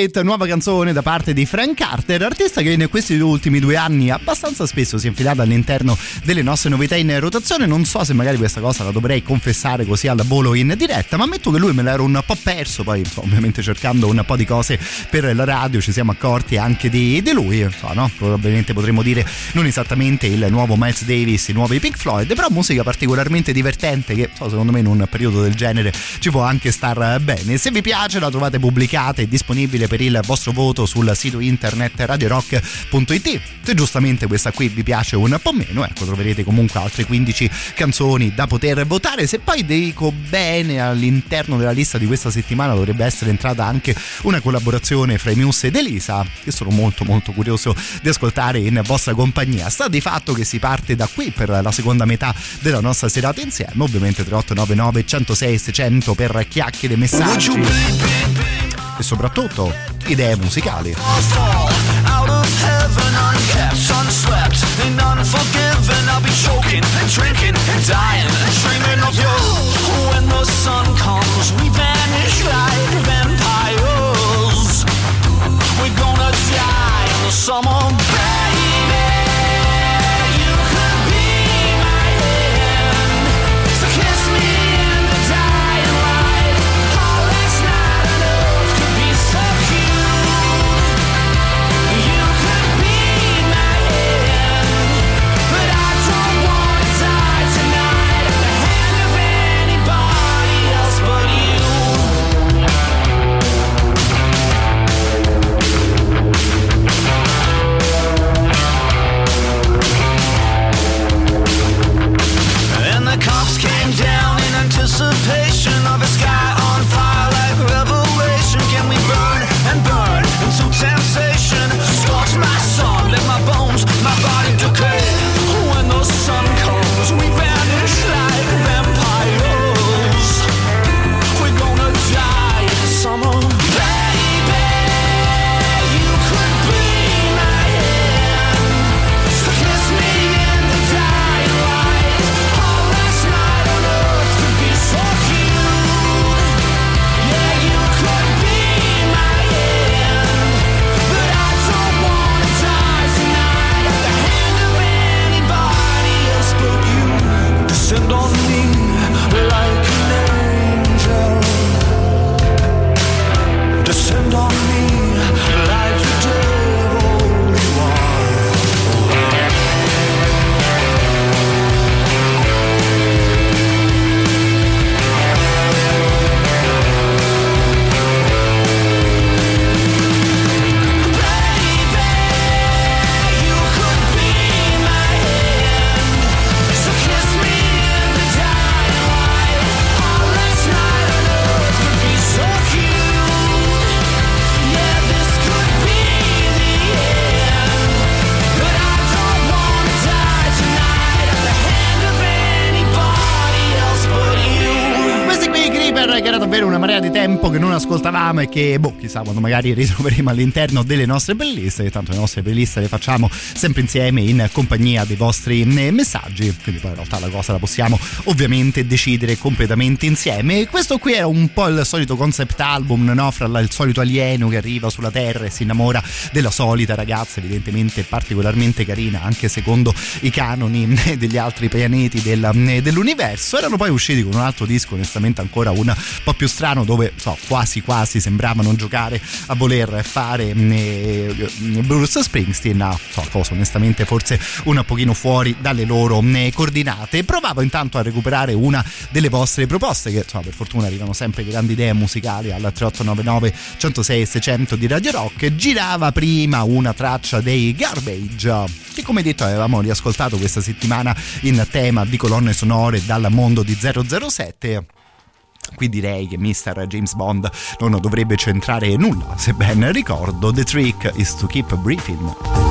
Parasite, nuova canzone da parte di Frank Carter, artista che in questi ultimi due anni abbastanza spesso si è infilato all'interno delle nostre novità in rotazione. Non so se magari questa cosa la dovrei confessare così al volo in diretta, ma ammetto che lui me l'ero un po' perso. Poi, insomma, ovviamente cercando un po' di cose per la radio ci siamo accorti anche di, di lui. Insomma, no? Probabilmente potremmo dire non esattamente il nuovo Miles Davis, i nuovi Pink Floyd, però musica particolarmente divertente che so, secondo me in un periodo del genere ci può anche star bene. Se vi piace la trovate pubblicata e disponibile per il vostro voto sul sito internet radiorock.it. Se giustamente questa qui vi piace un po' meno, ecco, troverete comunque altre 15 canzoni da poter votare. Se poi dico bene, all'interno della lista di questa settimana dovrebbe essere entrata anche una collaborazione fra i Muse ed Elisa, che sono molto molto curioso di ascoltare in vostra compagnia. Sta di fatto che si parte da qui per la seconda metà della nostra serata insieme, ovviamente 3899 106 600 per chiacchiere e messaggi e soprattutto idee musicali. When davvero una marea di tempo che non ascoltavamo e che, boh, chissà quando magari ritroveremo all'interno delle nostre playlist, che tanto le nostre playlist le facciamo sempre insieme in compagnia dei vostri eh, messaggi, quindi poi in realtà la cosa la possiamo ovviamente decidere completamente insieme. E questo qui era un po' il solito concept album, no? Fra il solito alieno che arriva sulla Terra e si innamora della solita ragazza, evidentemente particolarmente carina, anche secondo i canoni degli altri pianeti del, dell'universo. Erano poi usciti con un altro disco, onestamente ancora un po' più strano, dove so, quasi quasi sembravano giocare a voler fare eh, Bruce Springsteen. No, so, cosa onestamente forse un pochino fuori dalle loro eh, coordinate. Provavo intanto a recuperare una delle vostre proposte, che so, per fortuna arrivano sempre grandi idee musicali al 3899 106 600 di Radio Rock. Girava prima una traccia dei Garbage, che come detto avevamo riascoltato questa settimana in tema di colonne sonore dal mondo di 007 qui direi che Mr. James Bond non dovrebbe centrare nulla, se ben ricordo. The trick is to keep briefing.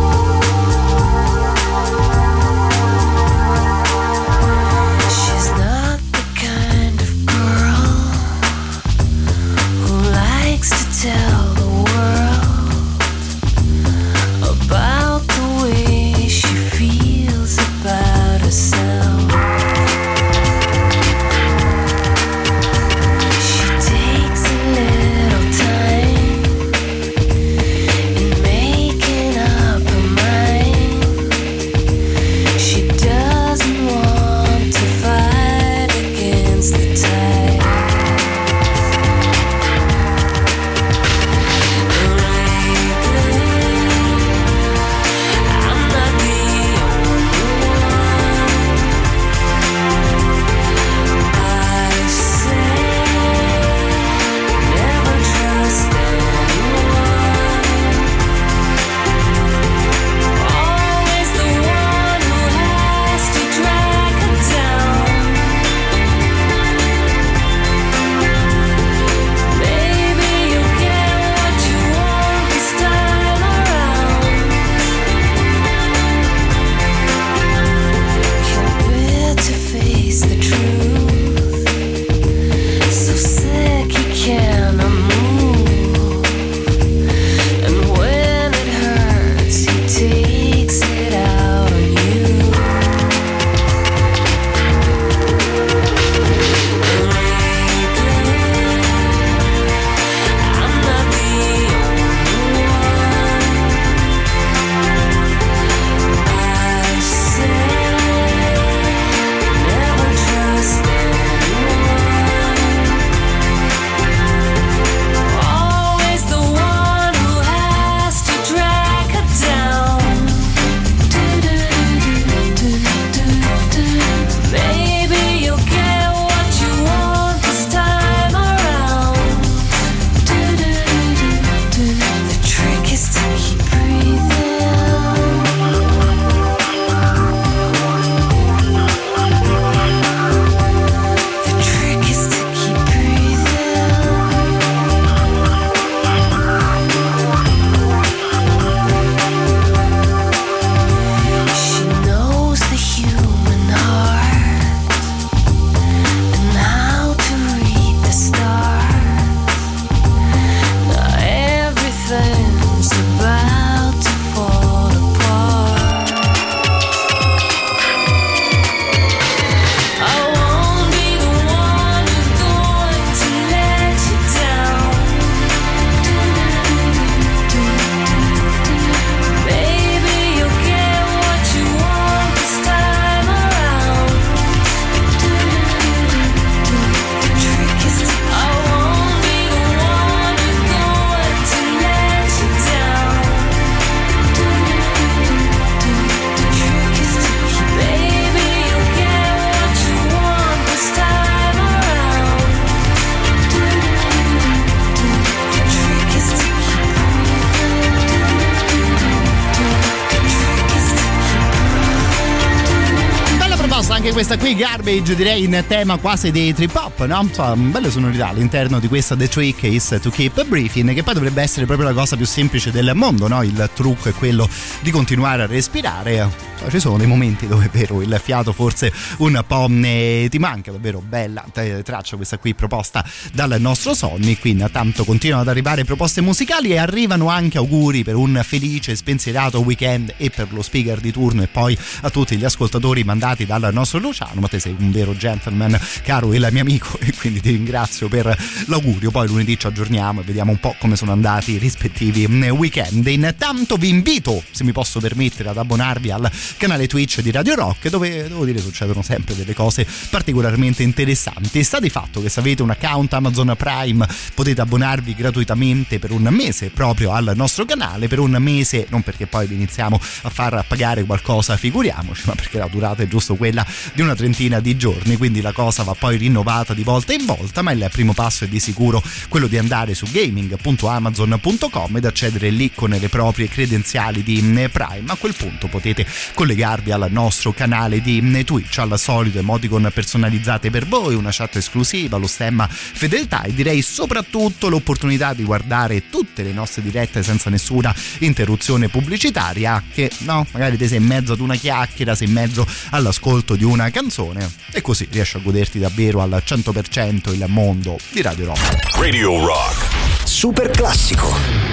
Garbage, direi in tema quasi di trip hop, no? Insomma, belle sonorità all'interno di questa The Trick is to keep breathing, che poi dovrebbe essere proprio la cosa più semplice del mondo, no? Il trucco è quello di continuare a respirare. Ci sono dei momenti dove è vero il fiato forse un po' ne ti manca, davvero bella eh, traccia questa qui proposta dal nostro Sonny, qui intanto continuano ad arrivare proposte musicali e arrivano anche auguri per un felice spensierato weekend e per lo speaker di turno e poi a tutti gli ascoltatori mandati dal nostro Luciano, ma te sei un vero gentleman caro il mio amico e quindi ti ringrazio per l'augurio, poi lunedì ci aggiorniamo e vediamo un po' come sono andati i rispettivi weekend. Intanto vi invito, se mi posso permettere, ad abbonarvi al canale Twitch di Radio Rock dove devo dire succedono sempre delle cose particolarmente interessanti. Sta di fatto che se avete un account Amazon Prime potete abbonarvi gratuitamente per un mese proprio al nostro canale, per un mese non perché poi vi iniziamo a far pagare qualcosa, figuriamoci, ma perché la durata è giusto quella di una trentina di giorni, quindi la cosa va poi rinnovata di volta in volta, ma il primo passo è di sicuro quello di andare su gaming.amazon.com ed accedere lì con le proprie credenziali di Prime. A quel punto potete collegarvi al nostro canale di Twitch, al solito emoticon personalizzate per voi, una chat esclusiva, lo stemma fedeltà e direi soprattutto l'opportunità di guardare tutte le nostre dirette senza nessuna interruzione pubblicitaria che no, magari te sei in mezzo ad una chiacchiera, sei in mezzo all'ascolto di una canzone e così riesci a goderti davvero al 100% il mondo di Radio Rock. Radio Rock. Super classico.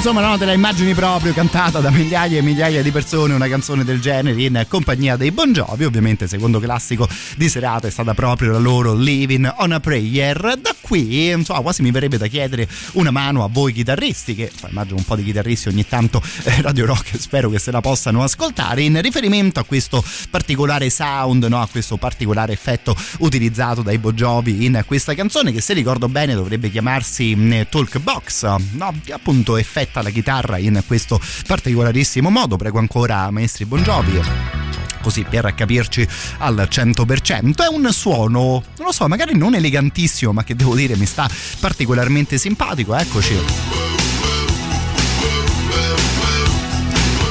Insomma no, te la immagini proprio cantata da migliaia e migliaia di persone, una canzone del genere in compagnia dei Bon Jovi, ovviamente secondo classico di serata è stata proprio la loro Living on a Prayer. Qui, insomma, quasi mi verrebbe da chiedere una mano a voi chitarristi, che insomma, immagino un po' di chitarristi ogni tanto eh, Radio Rock spero che se la possano ascoltare, in riferimento a questo particolare sound, no, a questo particolare effetto utilizzato dai Bon Jovi in questa canzone che se ricordo bene dovrebbe chiamarsi mh, Talk Box, no? che appunto effetta la chitarra in questo particolarissimo modo. Prego ancora maestri Bon Jovi così per capirci al 100%. È un suono, non lo so, magari non elegantissimo, ma che devo dire mi sta particolarmente simpatico. Eccoci.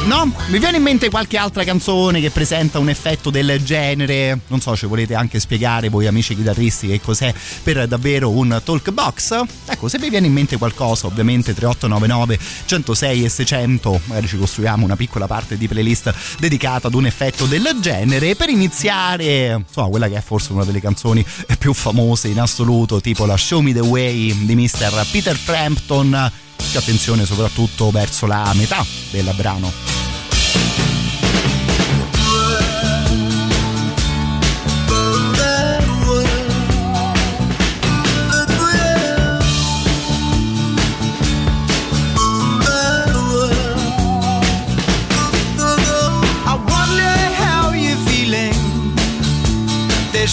No? Mi viene in mente qualche altra canzone che presenta un effetto del genere? Non so, ci volete anche spiegare voi amici chitarristi che cos'è per davvero un talk box? Ecco, se vi viene in mente qualcosa, ovviamente 3899 106 e 600, magari ci costruiamo una piccola parte di playlist dedicata ad un effetto del genere. Per iniziare, insomma, quella che è forse una delle canzoni più famose in assoluto, tipo la Show Me the Way di Mr. Peter Frampton. Attenzione soprattutto verso la metà del brano.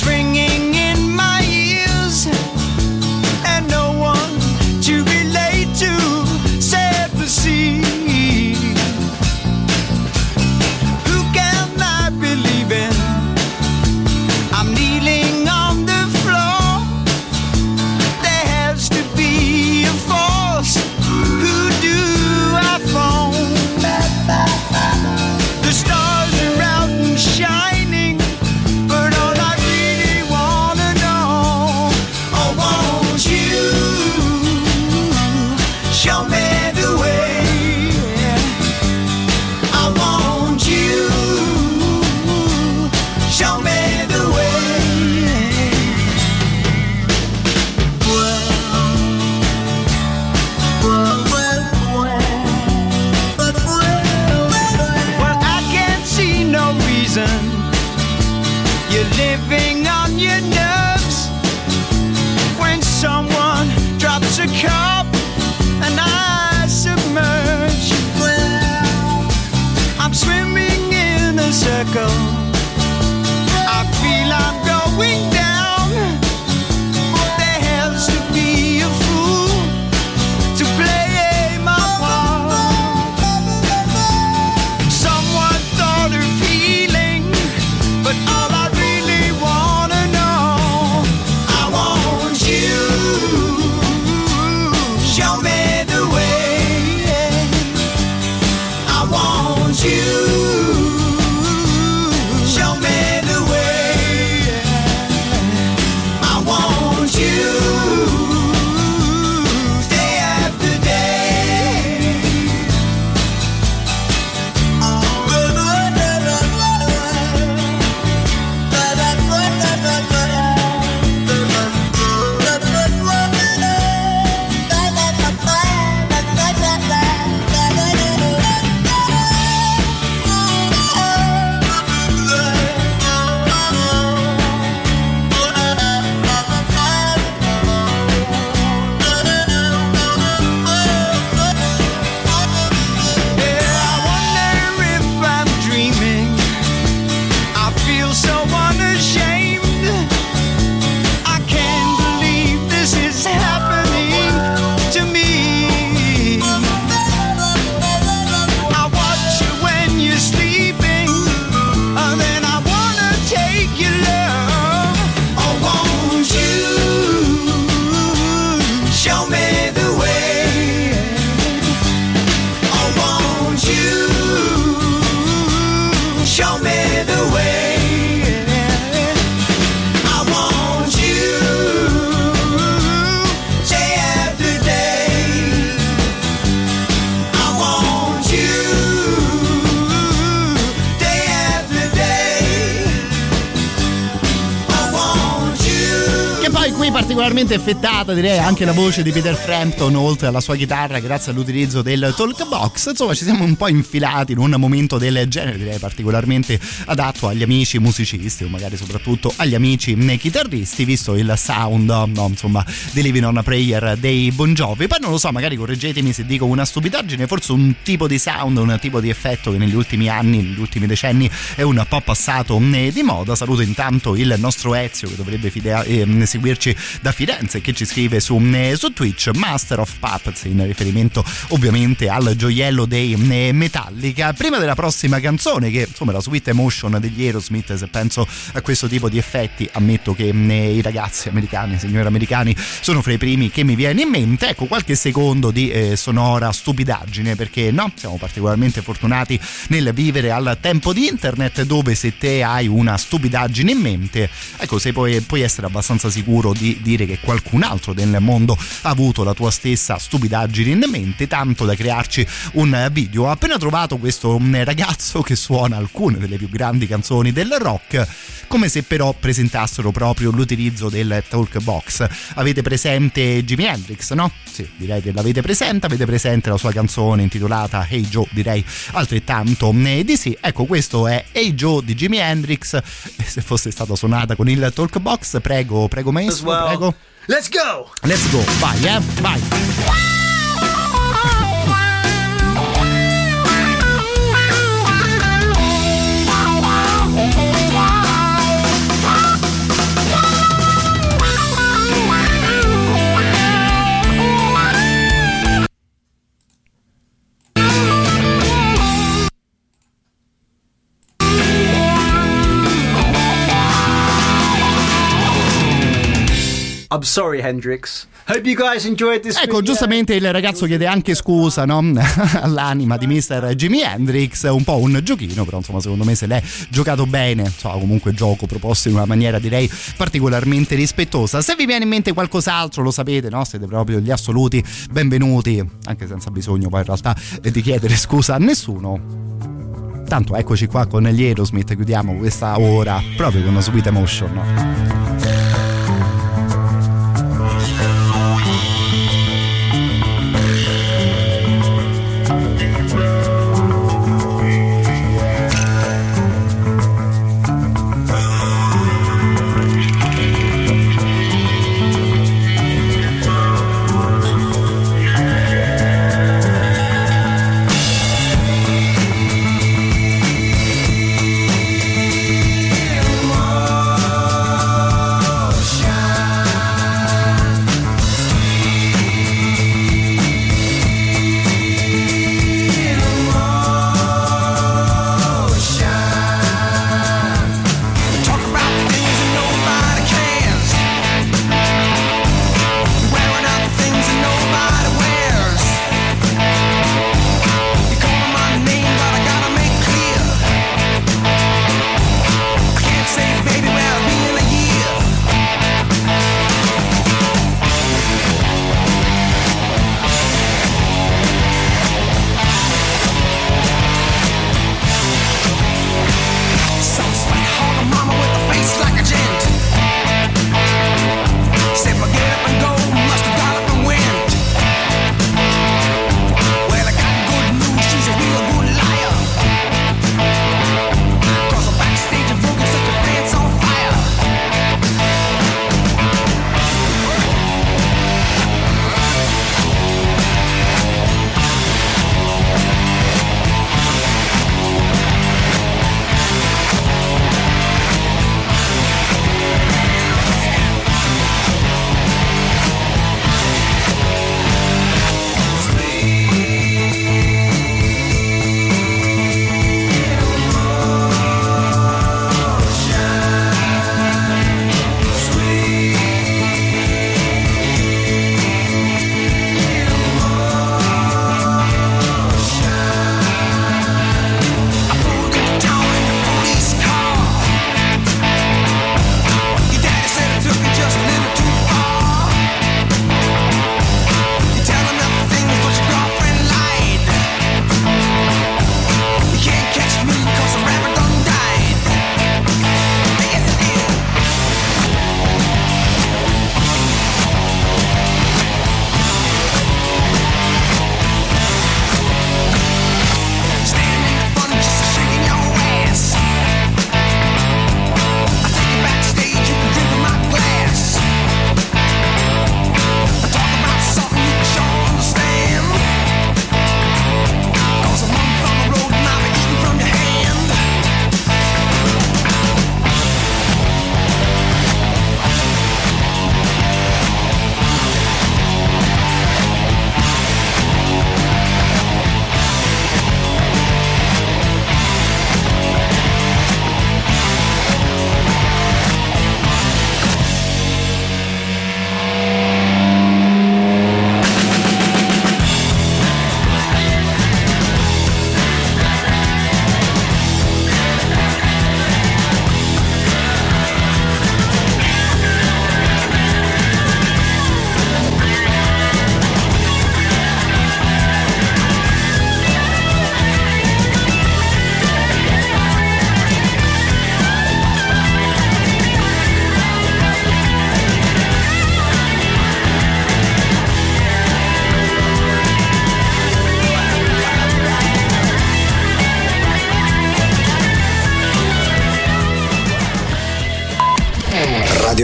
Ringing effettata direi anche la voce di Peter Frampton oltre alla sua chitarra grazie all'utilizzo del talk box. Insomma ci siamo un po' infilati in un momento del genere direi particolarmente adatto agli amici musicisti o magari soprattutto agli amici chitarristi visto il sound no, insomma di Living on a Prayer dei Bon Jovi. Poi non lo so magari correggetemi se dico una stupidaggine forse un tipo di sound, un tipo di effetto che negli ultimi anni, negli ultimi decenni è un po' passato di moda. Saluto intanto il nostro Ezio che dovrebbe fidea- eh, seguirci da Firenze che ci scrive su, su Twitch Master of Puppets in riferimento ovviamente al gioiello dei Metallica. Prima della prossima canzone che insomma la Sweet Emotion degli Aerosmith se penso a questo tipo di effetti ammetto che i ragazzi americani, signori americani sono fra i primi che mi viene in mente. Ecco qualche secondo di eh, sonora stupidaggine perché no, siamo particolarmente fortunati nel vivere al tempo di internet dove se te hai una stupidaggine in mente, ecco se puoi, puoi essere abbastanza sicuro di dire che qualcun altro nel mondo ha avuto la tua stessa stupidaggine in mente, tanto da crearci un video. Ho appena trovato questo ragazzo che suona alcune delle più grandi canzoni del rock, come se però presentassero proprio l'utilizzo del talk box. Avete presente Jimi Hendrix, no? Sì, direi che l'avete presente, avete presente la sua canzone intitolata Hey Joe, direi altrettanto di sì. Ecco, questo è Hey Joe di Jimi Hendrix. Se fosse stata suonata con il talk box, prego, prego maestro, prego. Let's go! Let's go, vai, eh, vai. I'm sorry, Hendrix. Hope you guys enjoyed this Ecco, video. giustamente il ragazzo chiede anche scusa no? all'anima di Mr. Jimi Hendrix, un po' un giochino, però insomma secondo me se l'è giocato bene, insomma comunque gioco proposto in una maniera direi particolarmente rispettosa. Se vi viene in mente qualcos'altro lo sapete, no? Siete proprio gli assoluti benvenuti, anche senza bisogno poi in realtà di chiedere scusa a nessuno. Tanto eccoci qua con gli Aerosmith, chiudiamo questa ora proprio con una Sweet Emotion.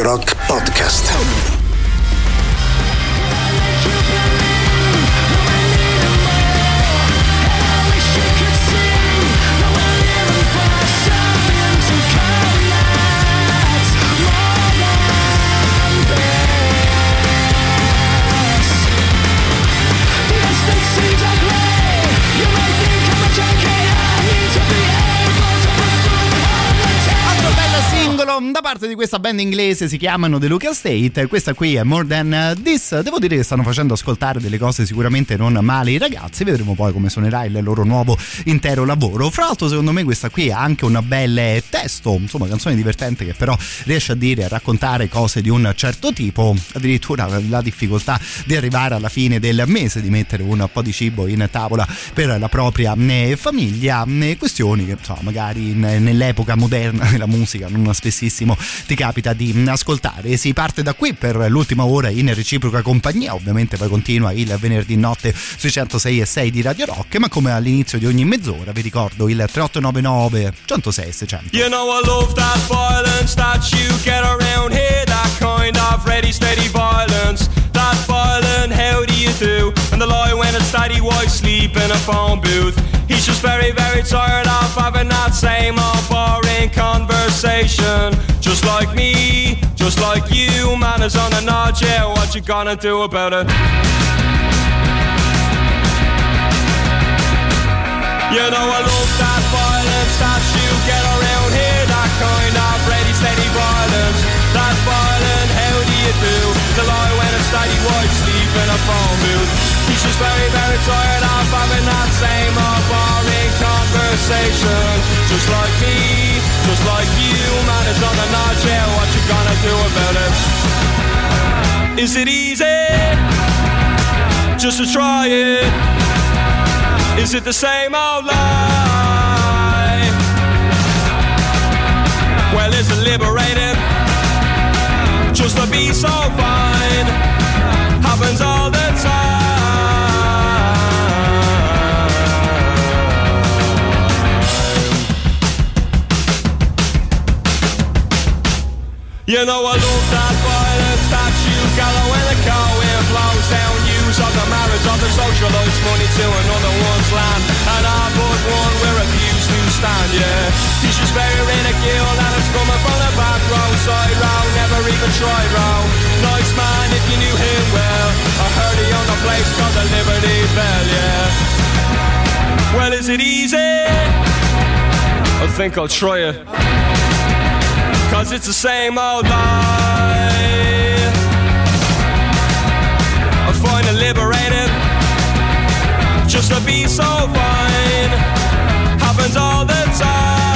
Rock Podcast. Parte di questa band inglese si chiamano The Luca State. Questa qui è More Than This. Devo dire che stanno facendo ascoltare delle cose sicuramente non male i ragazzi. Vedremo poi come suonerà il loro nuovo intero lavoro. Fra l'altro, secondo me, questa qui ha anche un bel testo, insomma, canzone divertente che però riesce a dire, a raccontare cose di un certo tipo. Addirittura la difficoltà di arrivare alla fine del mese, di mettere un po' di cibo in tavola per la propria eh, famiglia. Eh, Questioni che, insomma, magari nell'epoca moderna della musica non spessissimo ti capita di ascoltare. Si parte da qui per l'ultima ora in reciproca compagnia, ovviamente poi continua il venerdì notte sui 106 e 6 di Radio Rock, ma come all'inizio di ogni mezz'ora vi ricordo il 3899 106 e 600. You know I love that violence that you get around here, that kind of ready, steady violence. That violent, how do you do? And the lie when it's daddy wife sleep in a phone booth. He's just very, very tired of having that same old boring conversation. Just like me, just like you, man is on a nod, yeah, what you gonna do about it? You know I love that violence that you get around here That kind of ready, steady violence That violent, how do you do? The lie when it's steady wife sleep in a phone booth He's just very, very tired of having that same old boring conversation Just like me, just like you Man, it's on the nod, yeah, what you gonna do about it? Is it easy? Just to try it is it the same old lie? Well, is it liberating? Just to be so fine happens You know I love that violence that you gather when the car wind blows down News of the marriage of the socialist. Money to another one's land. And I but one we're abused to stand, yeah. He's just very ridiculed and it's coming from the back row Side row, never even tried row Nice man if you knew him well. I heard he owned a place called the Liberty Bell, yeah. Well is it easy? I think I'll try it Cause it's the same old lie I find it liberating Just to be so fine. Happens all the time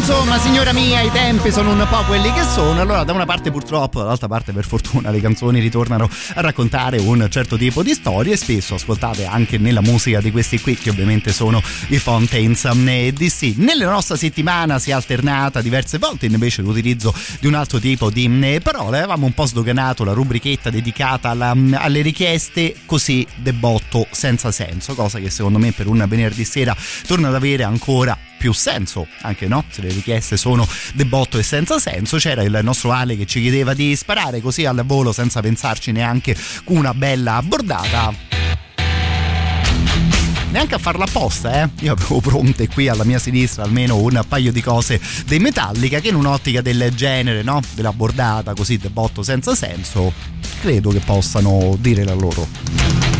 insomma, signora mia, i tempi sono un po' quelli che sono. Allora, da una parte purtroppo, dall'altra parte per fortuna, le canzoni ritornano a raccontare un certo tipo di storie, spesso ascoltate anche nella musica di questi qui, che ovviamente sono i Fontaines DC. Nella nostra settimana si è alternata diverse volte invece l'utilizzo di un altro tipo di eh, parole. Avevamo un po' sdoganato la rubrichetta dedicata alla- alle richieste così debotto senza senso, cosa che secondo me per un venerdì sera torna ad avere ancora più senso, anche no? Se le richieste sono debotto e senza senso, c'era il nostro Ale che ci chiedeva di sparare così al volo senza pensarci neanche una bella bordata. Neanche a farla apposta, eh? Io avevo pronte qui alla mia sinistra almeno un paio di cose dei Metallica che in un'ottica del genere, no? Della bordata così debotto senza senso, credo che possano dire la loro.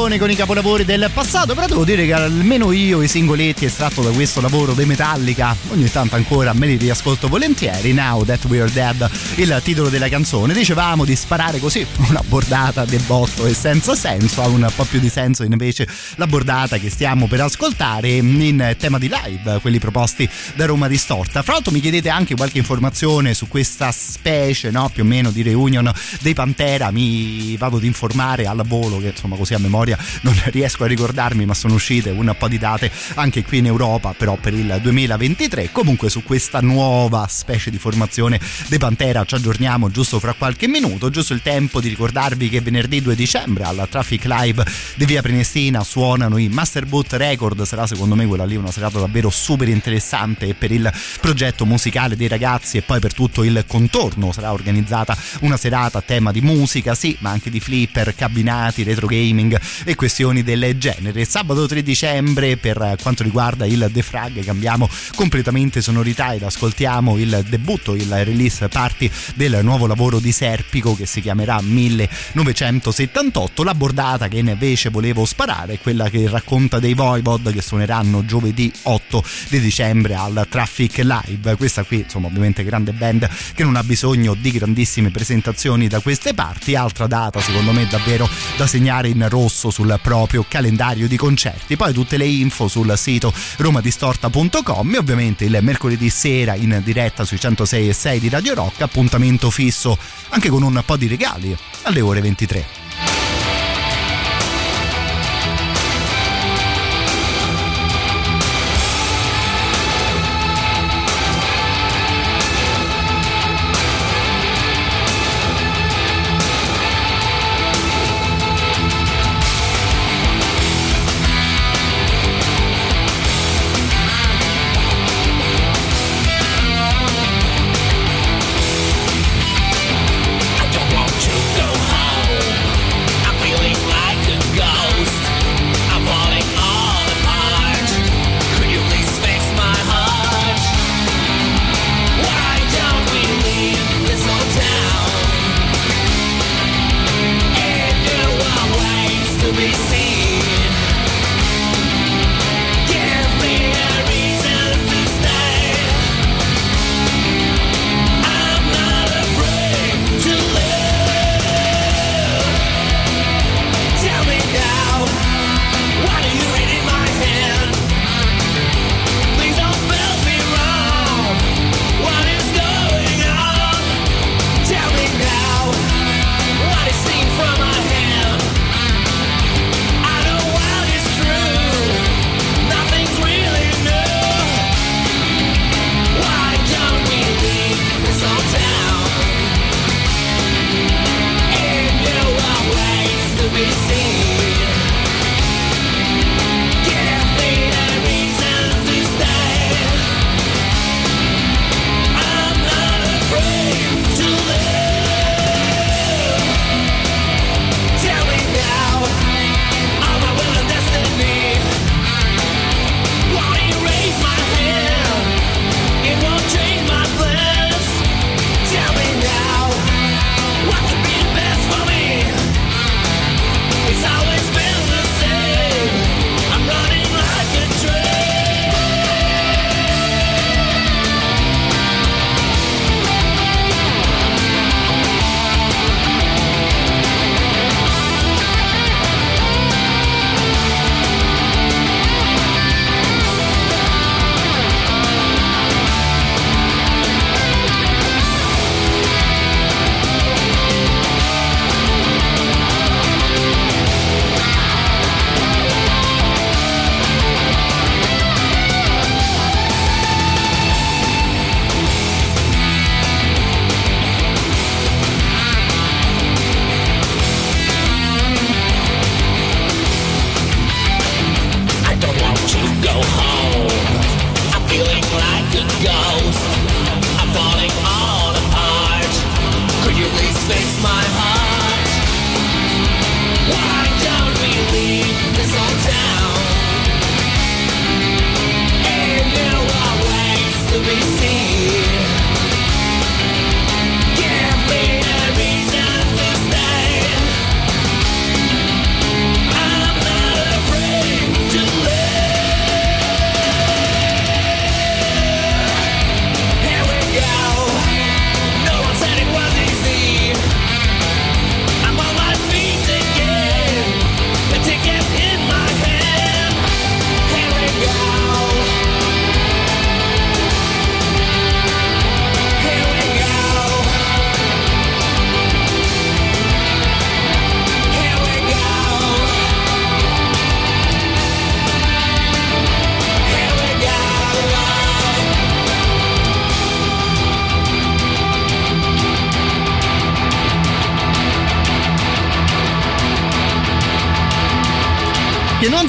Paragone con i capolavori del passato, però devo dire che almeno io i singoletti estratto da questo lavoro dei Metallica ogni tanto ancora me li riascolto volentieri. Now That We're Dead, il titolo della canzone. Dicevamo di sparare così una bordata del botto e senza senso, ha un po' più di senso invece la bordata che stiamo per ascoltare in tema di live, quelli proposti da Roma Distorta. Fra l'altro mi chiedete anche qualche informazione su questa specie, no, più o meno di reunion dei Pantera, mi vado ad informare al volo che insomma così a memoria non riesco a ricordarmi, ma sono uscite un po' di date anche qui in Europa, però per il 2023. Comunque su questa nuova specie di formazione dei Pantera ci aggiorniamo giusto fra qualche minuto, giusto il tempo di ricordarvi che venerdì 2 dicembre alla Traffic Live di Via Prenestina suonano i Master Boot Record, sarà secondo me quella lì una serata davvero super interessante per il progetto musicale dei ragazzi e poi per tutto il contorno. Sarà organizzata una serata a tema di musica, sì, ma anche di flipper, cabinati, retro gaming e questioni del genere. Sabato 3 dicembre per quanto riguarda il The Frag cambiamo completamente sonorità ed ascoltiamo il debutto, il release party del nuovo lavoro di Serpico che si chiamerà 1978. La bordata che invece volevo sparare è quella che racconta dei Voivod che suoneranno giovedì 8 di dicembre al Traffic Live. Questa qui, insomma, ovviamente grande band che non ha bisogno di grandissime presentazioni da queste parti. Altra data, secondo me, davvero da segnare in rosso sul proprio calendario di concerti. Poi tutte le info sul sito romadistorta.com e ovviamente il mercoledì sera in diretta sui 106 e 6 di Radio Rock, appuntamento fisso anche con un po' di regali alle ore 23.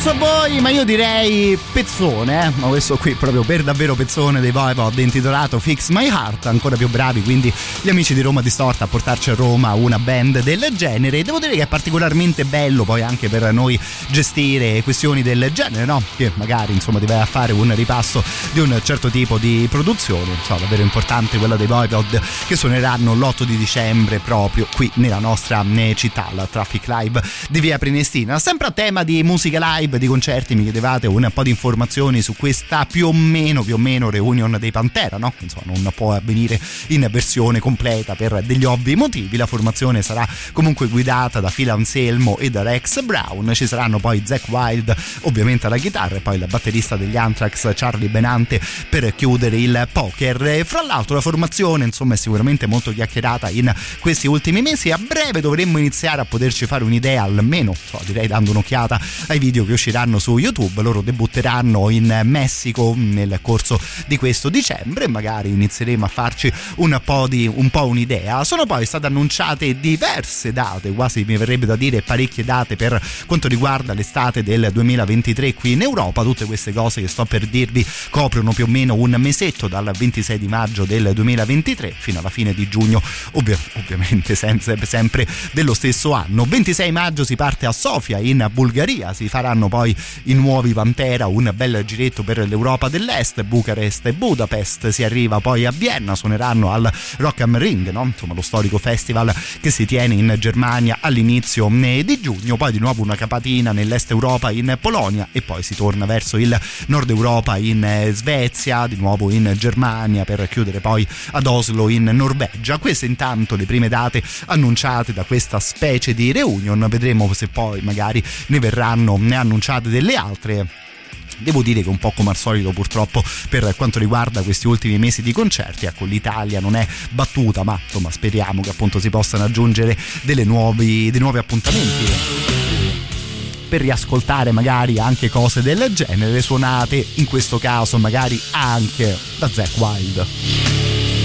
So voi, ma io direi pezzone, eh? ma questo qui proprio per davvero pezzone dei Voivod intitolato Fix My Heart, ancora più bravi quindi gli amici di Roma Distorta a portarci a Roma una band del genere. Devo dire che è particolarmente bello poi anche per noi gestire questioni del genere, no? Che magari insomma a fare un ripasso di un certo tipo di produzione, insomma davvero importante quella dei Voivod che suoneranno l'8 di dicembre proprio qui nella nostra città, la Traffic Live di Via Prenestina. Sempre a tema di musica live, di concerti, mi chiedevate un po' di informazioni su questa più o meno, più o meno reunion dei Pantera, no? Insomma, non può avvenire in versione completa per degli ovvi motivi. La formazione sarà comunque guidata da Phil Anselmo e da Rex Brown. Ci saranno poi Zack Wild, ovviamente alla chitarra, e poi il batterista degli Anthrax, Charlie Benante, per chiudere il poker. E fra l'altro, la formazione, insomma, è sicuramente molto chiacchierata in questi ultimi mesi. A breve dovremmo iniziare a poterci fare un'idea, almeno, so, direi dando un'occhiata ai video che usciranno su YouTube. Loro debutteranno in Messico nel corso di questo dicembre magari inizieremo a farci un po' di un po' un'idea. Sono poi state annunciate diverse date, quasi mi verrebbe da dire parecchie date per quanto riguarda l'estate del 2023 qui in Europa. Tutte queste cose che sto per dirvi coprono più o meno un mesetto dal 26 di maggio del 2023 fino alla fine di giugno, ovvio, ovviamente senza, sempre dello stesso anno. 26 maggio si parte a Sofia in Bulgaria, si faranno poi i nuovi Pantera, un bel giretto per l'Europa dell'Est, Bucarest e Budapest, si arriva poi a Vienna, suoneranno al Rock am Ring, no? insomma lo storico festival che si tiene in Germania all'inizio di giugno, poi di nuovo una capatina nell'Est Europa in Polonia e poi si torna verso il Nord Europa in Svezia, di nuovo in Germania per chiudere poi ad Oslo in Norvegia. Queste intanto le prime date annunciate da questa specie di reunion, vedremo se poi magari ne verranno ne annunciate delle altre. Devo dire che un po' come al solito purtroppo per quanto riguarda questi ultimi mesi di concerti ecco l'Italia non è battuta ma insomma speriamo che appunto si possano aggiungere nuovi, dei nuovi appuntamenti per riascoltare magari anche cose del genere suonate in questo caso magari anche da Zack Wild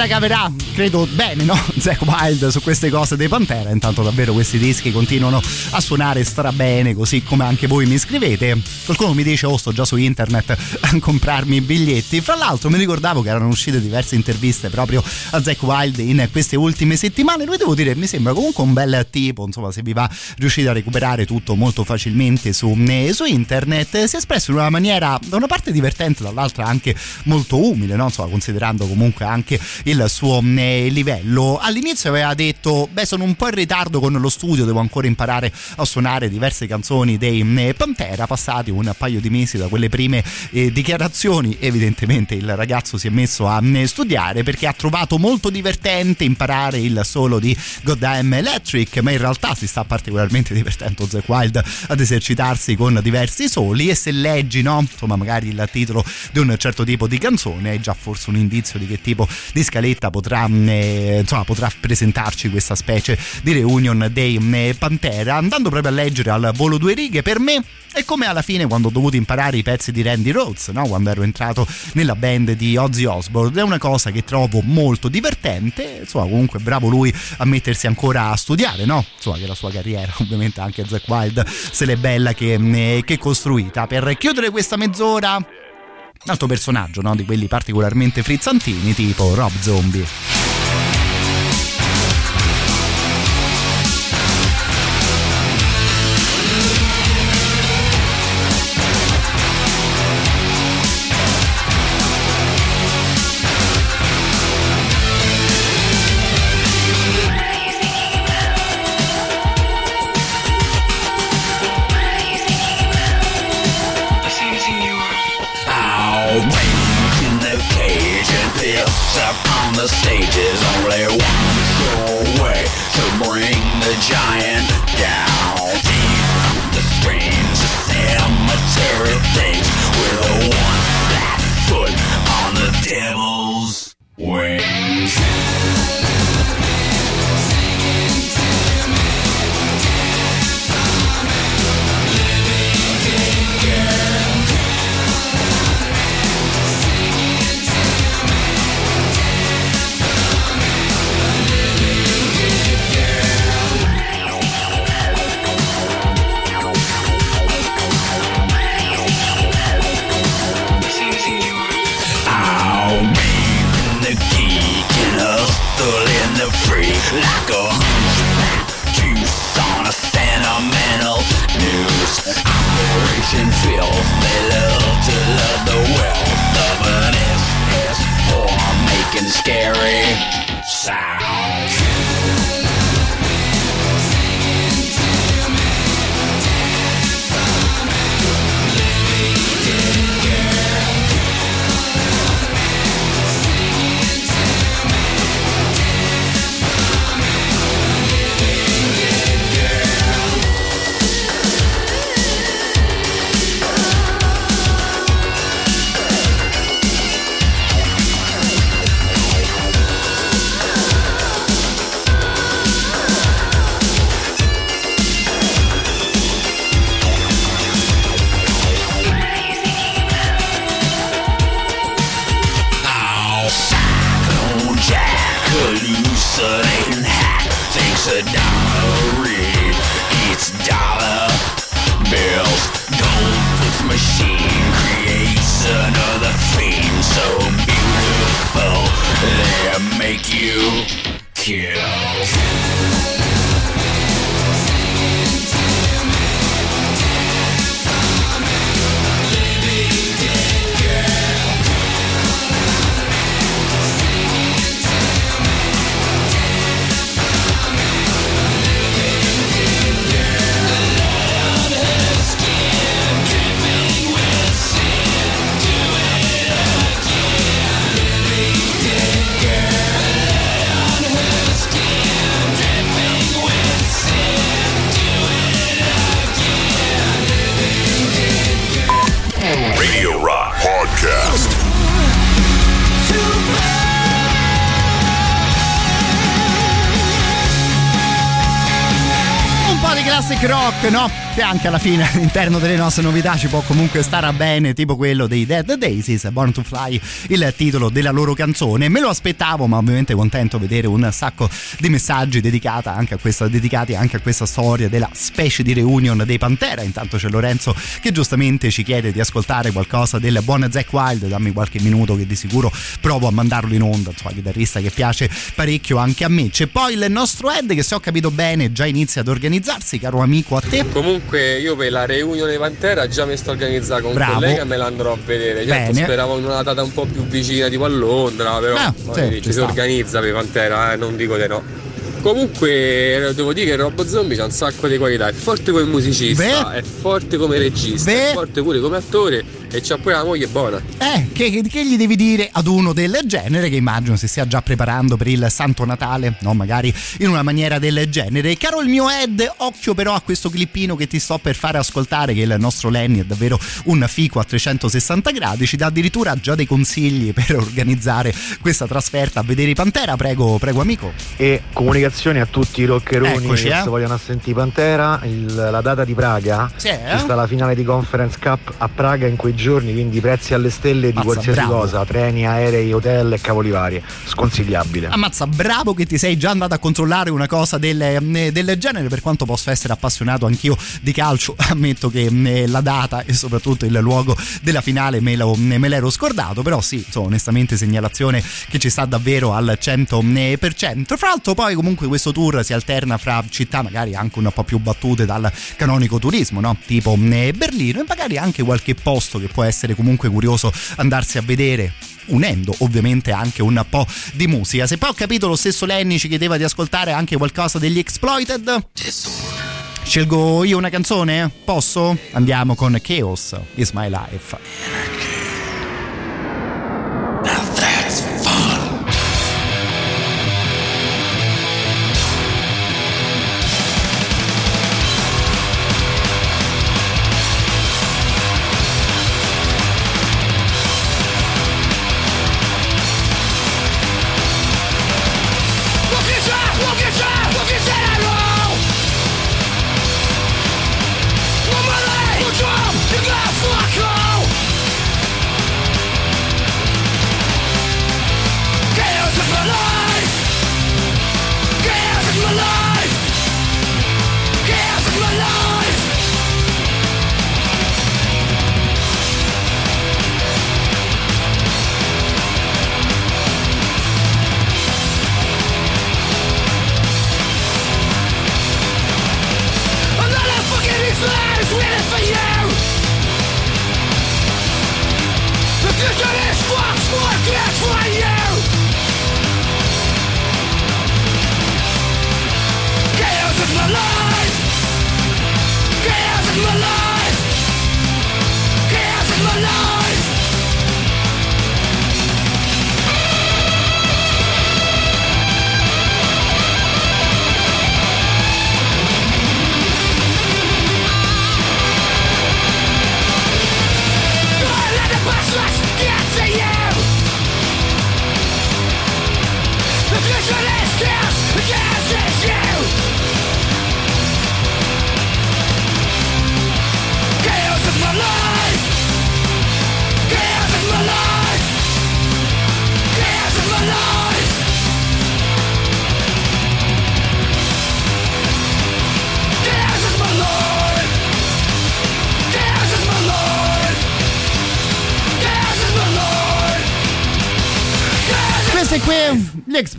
come se la caverà, credo bene, no? Zack Wild su queste cose dei Pantera. Intanto davvero questi dischi continuano a suonare strabene, così come anche voi mi scrivete. Qualcuno mi dice, oh, sto già su internet a comprarmi i biglietti. Fra l'altro mi ricordavo che erano uscite diverse interviste proprio a Zack Wild in queste ultime settimane. Lui devo dire, mi sembra comunque un bel tipo, insomma, se vi va riuscite a recuperare tutto molto facilmente su, eh, su internet. Si è espresso in una maniera da una parte divertente, dall'altra anche molto umile, no? Insomma, considerando comunque anche il suo livello. All'inizio aveva detto: Beh, sono un po' in ritardo con lo studio, devo ancora imparare a suonare diverse canzoni dei eh, Pantera. Passati un paio di mesi da quelle prime eh, dichiarazioni, evidentemente il ragazzo si è messo a eh, studiare perché ha trovato molto divertente imparare il solo di Goddamn Electric, ma in realtà si sta particolarmente divertendo Zack Wild ad esercitarsi con diversi soli e se leggi, no, insomma, magari il titolo di un certo tipo di canzone è già forse un indizio di che tipo di scaletta potrà, eh, insomma, potrà presentarci questa specie di reunion dei eh, Pantera. Andando proprio a leggere al volo due righe, per me è come alla fine quando ho dovuto imparare i pezzi di Randy Rhodes, no? quando ero entrato nella band di Ozzy Osbourne. È una cosa che trovo molto divertente. Insomma, comunque bravo lui a mettersi ancora a studiare, no? Insomma, che la sua carriera, ovviamente anche Zack Wild, se l'è bella che, eh, che costruita. Per chiudere questa mezz'ora, un altro personaggio, no? Di quelli particolarmente frizzantini, tipo Rob Zombie. The stage Sound. Rock, no? che anche alla fine all'interno delle nostre novità ci può comunque stare bene, tipo quello dei Dead Daisies, Born to Fly, il titolo della loro canzone. Me lo aspettavo, ma ovviamente contento vedere un sacco di messaggi dedicata anche a questa, dedicati anche a questa storia della specie di reunion dei Pantera. Intanto c'è Lorenzo che giustamente ci chiede di ascoltare qualcosa del buon Zack Wild, dammi qualche minuto che di sicuro provo a mandarlo in onda, insomma, chitarrista che piace parecchio anche a me. C'è poi il nostro Ed che se ho capito bene già inizia ad organizzarsi, caro amico, a te. Comunque io per la riunione Pantera già mi sto organizzando con Bravo. un collega e me la andrò a vedere. Certo, Bene. speravo in una data un po' più vicina, tipo a Londra, però Ah, sì, ci ci si organizza per Pantera, eh, non dico di no. Comunque devo dire che Robo Zombie c'ha un sacco di qualità, è forte come musicista, Beh. è forte come regista, Beh. è forte pure come attore e c'ha pure la moglie buona. Eh, che, che- che gli devi dire ad uno del genere che immagino si stia già preparando per il Santo Natale, no? Magari in una maniera del genere. Caro il mio Ed, occhio però a questo clippino che ti sto per fare ascoltare, che il nostro Lenny è davvero un fico a 360 gradi, ci dà addirittura già dei consigli per organizzare questa trasferta a vedere i Pantera. Prego, prego amico. E comunicazioni a tutti i roccheroni Eccoci, che eh. si vogliono sentire Pantera, il- la data di Praga, Sì, eh? ci sta la finale di Conference Cup a Praga in quei giorni, quindi prezzi alle stelle di Mazza, qualsiasi bravo. cosa, treni, aerei, hotel e cavoli vari, sconsigliabile. Ammazza, bravo che ti sei già andato a controllare una cosa del, eh, del genere. Per quanto posso essere appassionato anch'io di calcio, ammetto che eh, la data e soprattutto il luogo della finale me, lo- me l'ero scordato. Però sì, insomma, onestamente, segnalazione che ci sta davvero al 100%. Fra l'altro, poi comunque questo tour si alterna fra città, magari anche un po' più battute dal canonico turismo, no? tipo eh, Berlino, e magari anche qualche posto che può essere comunque curioso andarsi a vedere unendo ovviamente anche un po' di musica. Se poi ho capito lo stesso Lenny ci chiedeva di ascoltare anche qualcosa degli Exploited. Scelgo io una canzone? Posso? Andiamo con Chaos is my life.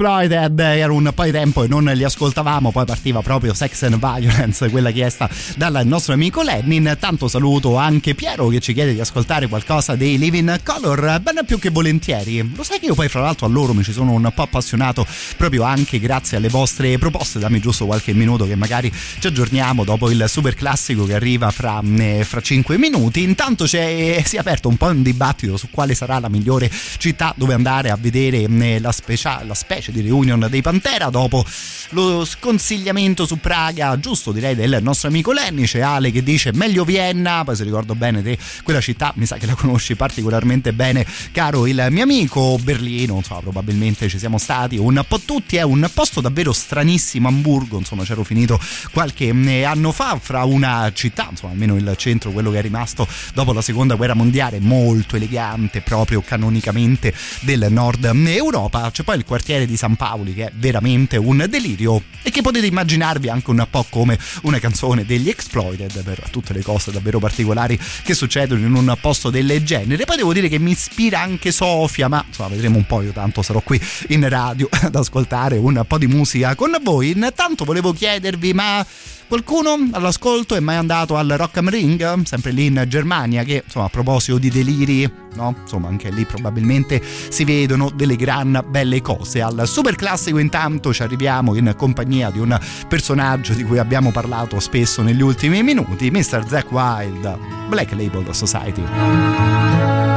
Exploited, era un po' di tempo e non li ascoltavamo, poi partiva proprio Sex and Violence, quella chiesta dal nostro amico Lenny. Intanto saluto anche Piero che ci chiede di ascoltare qualcosa dei Living Color, ben più che volentieri. Lo sai che io poi fra l'altro a loro mi ci sono un po' appassionato proprio anche grazie alle vostre proposte, dammi giusto qualche minuto che magari ci aggiorniamo dopo il super classico che arriva fra, eh, fra 5 minuti. Intanto c'è, si è aperto un po' un dibattito su quale sarà la migliore città dove andare a vedere eh, la, specia- la specie di reunion dei Pantera dopo lo sconsigliamento su Praga, giusto direi del nostro amico Lenny, c'è Ale che dice meglio Vienna, poi se ricordo bene te quella città mi sa che la conosci particolarmente bene, caro il mio amico Berlino, insomma probabilmente ci siamo stati un po' tutti, è un posto davvero stranissimo Hamburgo, insomma c'ero finito qualche eh, anno fa fra una città, insomma almeno il centro, quello che è rimasto dopo la seconda guerra mondiale, molto elegante proprio canonicamente del nord Europa, c'è poi il quartiere di San Paoli che è veramente un delirio e che potete immaginarvi anche un po' come una canzone degli Exploited per tutte le cose davvero particolari che succedono in un posto del genere. Poi devo dire che mi ispira anche Sofia, ma insomma vedremo un po', io tanto sarò qui in radio ad ascoltare un po' di musica con voi. Intanto volevo chiedervi, ma Qualcuno all'ascolto è mai andato al Rock am Ring, sempre lì in Germania, che insomma a proposito di deliri, no? Insomma anche lì probabilmente si vedono delle gran belle cose. Al super classico intanto ci arriviamo in compagnia di un personaggio di cui abbiamo parlato spesso negli ultimi minuti, Mr. Zack Wild, Black Label Society.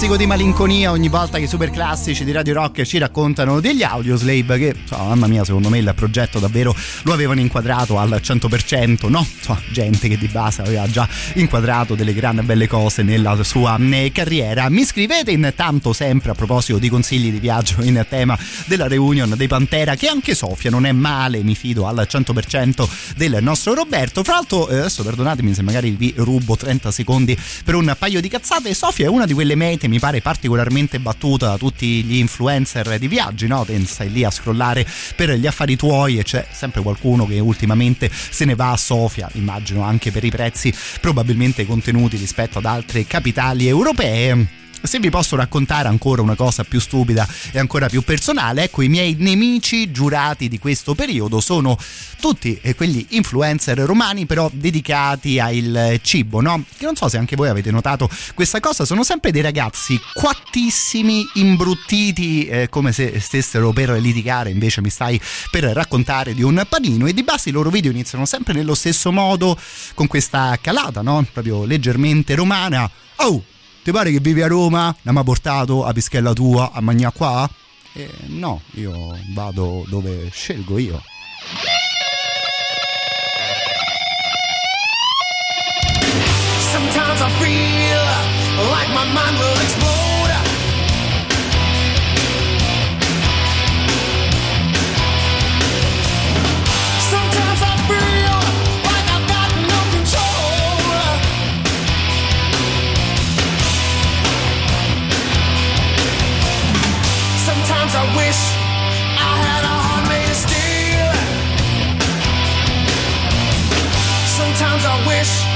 Pizzico di malinconia ogni volta che i super classici di Radio Rock ci raccontano degli Audioslave che, insomma, mamma mia, secondo me il progetto davvero lo avevano inquadrato al 100%, no? Insomma, gente che di base aveva già inquadrato delle gran belle cose nella sua eh, carriera. Mi scrivete intanto sempre a proposito di consigli di viaggio in tema della reunion dei Pantera che anche Sofia non è male, mi fido al 100% del nostro Roberto. Fra l'altro, eh, adesso perdonatemi se magari vi rubo 30 secondi per un paio di cazzate. Sofia è una di quelle mete, mi pare particolarmente battuta da tutti gli influencer di viaggi, no? Stai lì a scrollare per gli affari tuoi e c'è sempre qualcuno che ultimamente se ne va a Sofia, immagino anche per i prezzi probabilmente contenuti rispetto ad altre capitali europee. Se vi posso raccontare ancora una cosa più stupida e ancora più personale, ecco i miei nemici giurati di questo periodo sono tutti quegli influencer romani però dedicati al cibo, no? Che non so se anche voi avete notato questa cosa, sono sempre dei ragazzi quattissimi, imbruttiti, eh, come se stessero per litigare, invece mi stai per raccontare di un panino e di base i loro video iniziano sempre nello stesso modo, con questa calata, no? Proprio leggermente romana. Oh! Ti pare che vivi a Roma? Non mi ha portato a Pischella tua a mangiare qua? Eh, no, io vado dove scelgo io. Sometimes I feel like my mind will explode. Sometimes I wish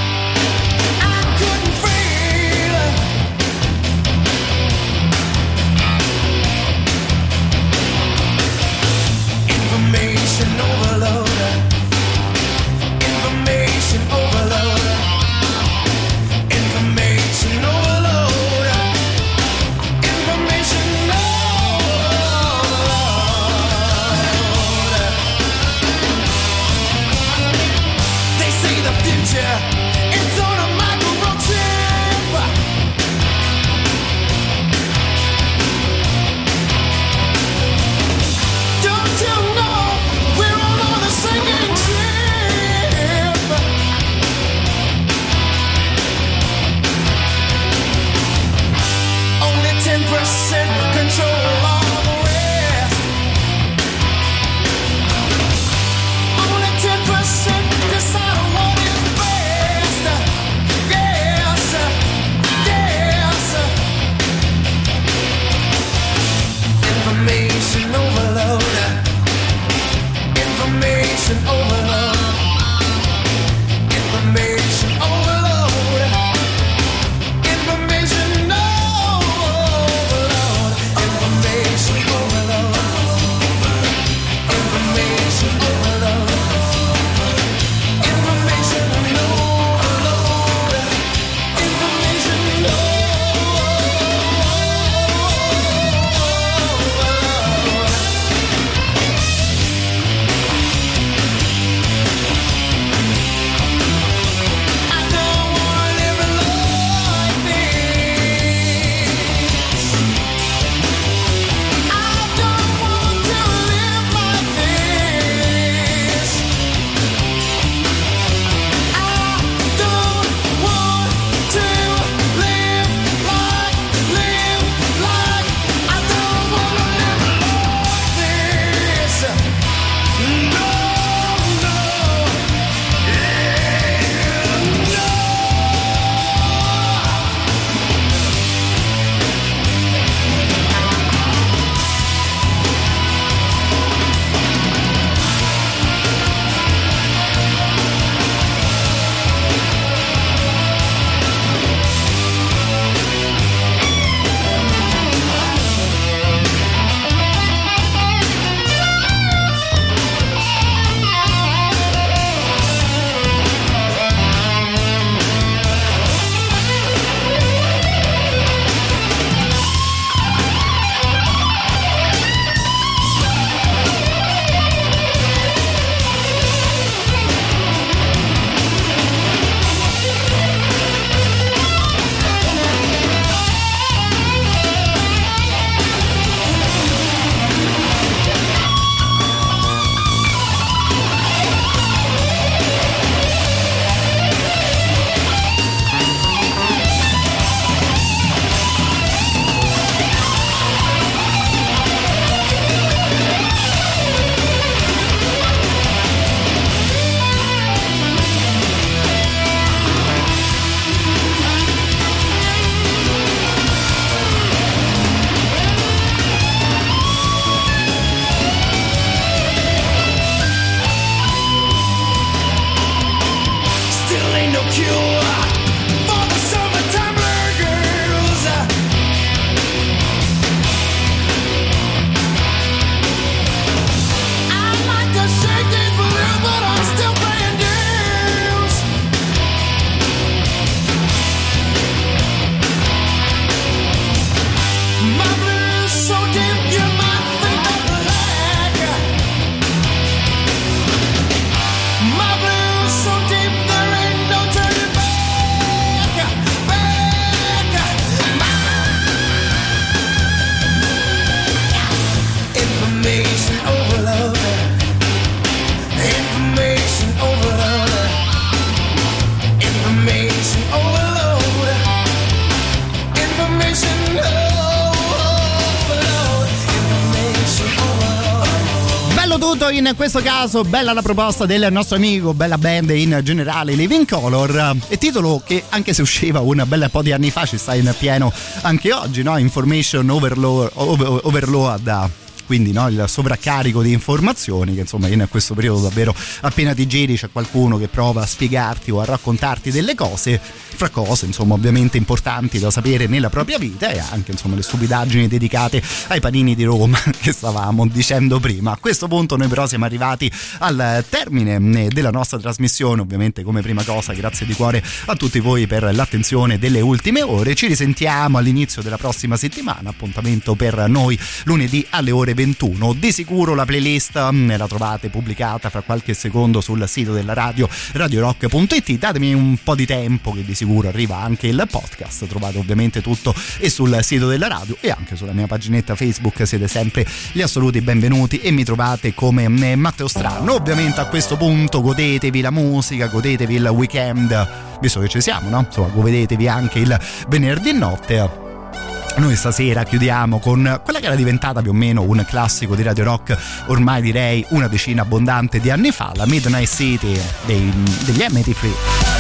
in questo caso, bella la proposta del nostro amico, bella band in generale, Living Color, e titolo che anche se usciva un bel po' di anni fa ci sta in pieno anche oggi, no? Information Overload, over- overload quindi no, il sovraccarico di informazioni che insomma in questo periodo davvero appena ti giri c'è qualcuno che prova a spiegarti o a raccontarti delle cose. Fra cose insomma ovviamente importanti da sapere nella propria vita e anche insomma le stupidaggini dedicate ai panini di Roma che stavamo dicendo prima. A questo punto noi però siamo arrivati al termine eh, della nostra trasmissione ovviamente come prima cosa grazie di cuore a tutti voi per l'attenzione delle ultime ore. Ci risentiamo all'inizio della prossima settimana. Appuntamento per noi lunedì alle ore 21 di sicuro la playlist mm, la trovate pubblicata fra qualche secondo sul sito della radio radiorock.it datemi un po' di tempo che di sicuro arriva anche il podcast. Trovate ovviamente tutto e sul sito della radio e anche sulla mia paginetta facebook. Siete sempre gli assoluti benvenuti e mi trovate come mm, Matteo Strano. Ovviamente a questo punto godetevi la musica godetevi il weekend. Visto che ci siamo no? insomma godetevi anche il venerdì notte noi stasera chiudiamo con quella che era diventata più o meno un classico di Radio Rock ormai direi una decina abbondante di anni fa, la Midnight City dei, degli MT3.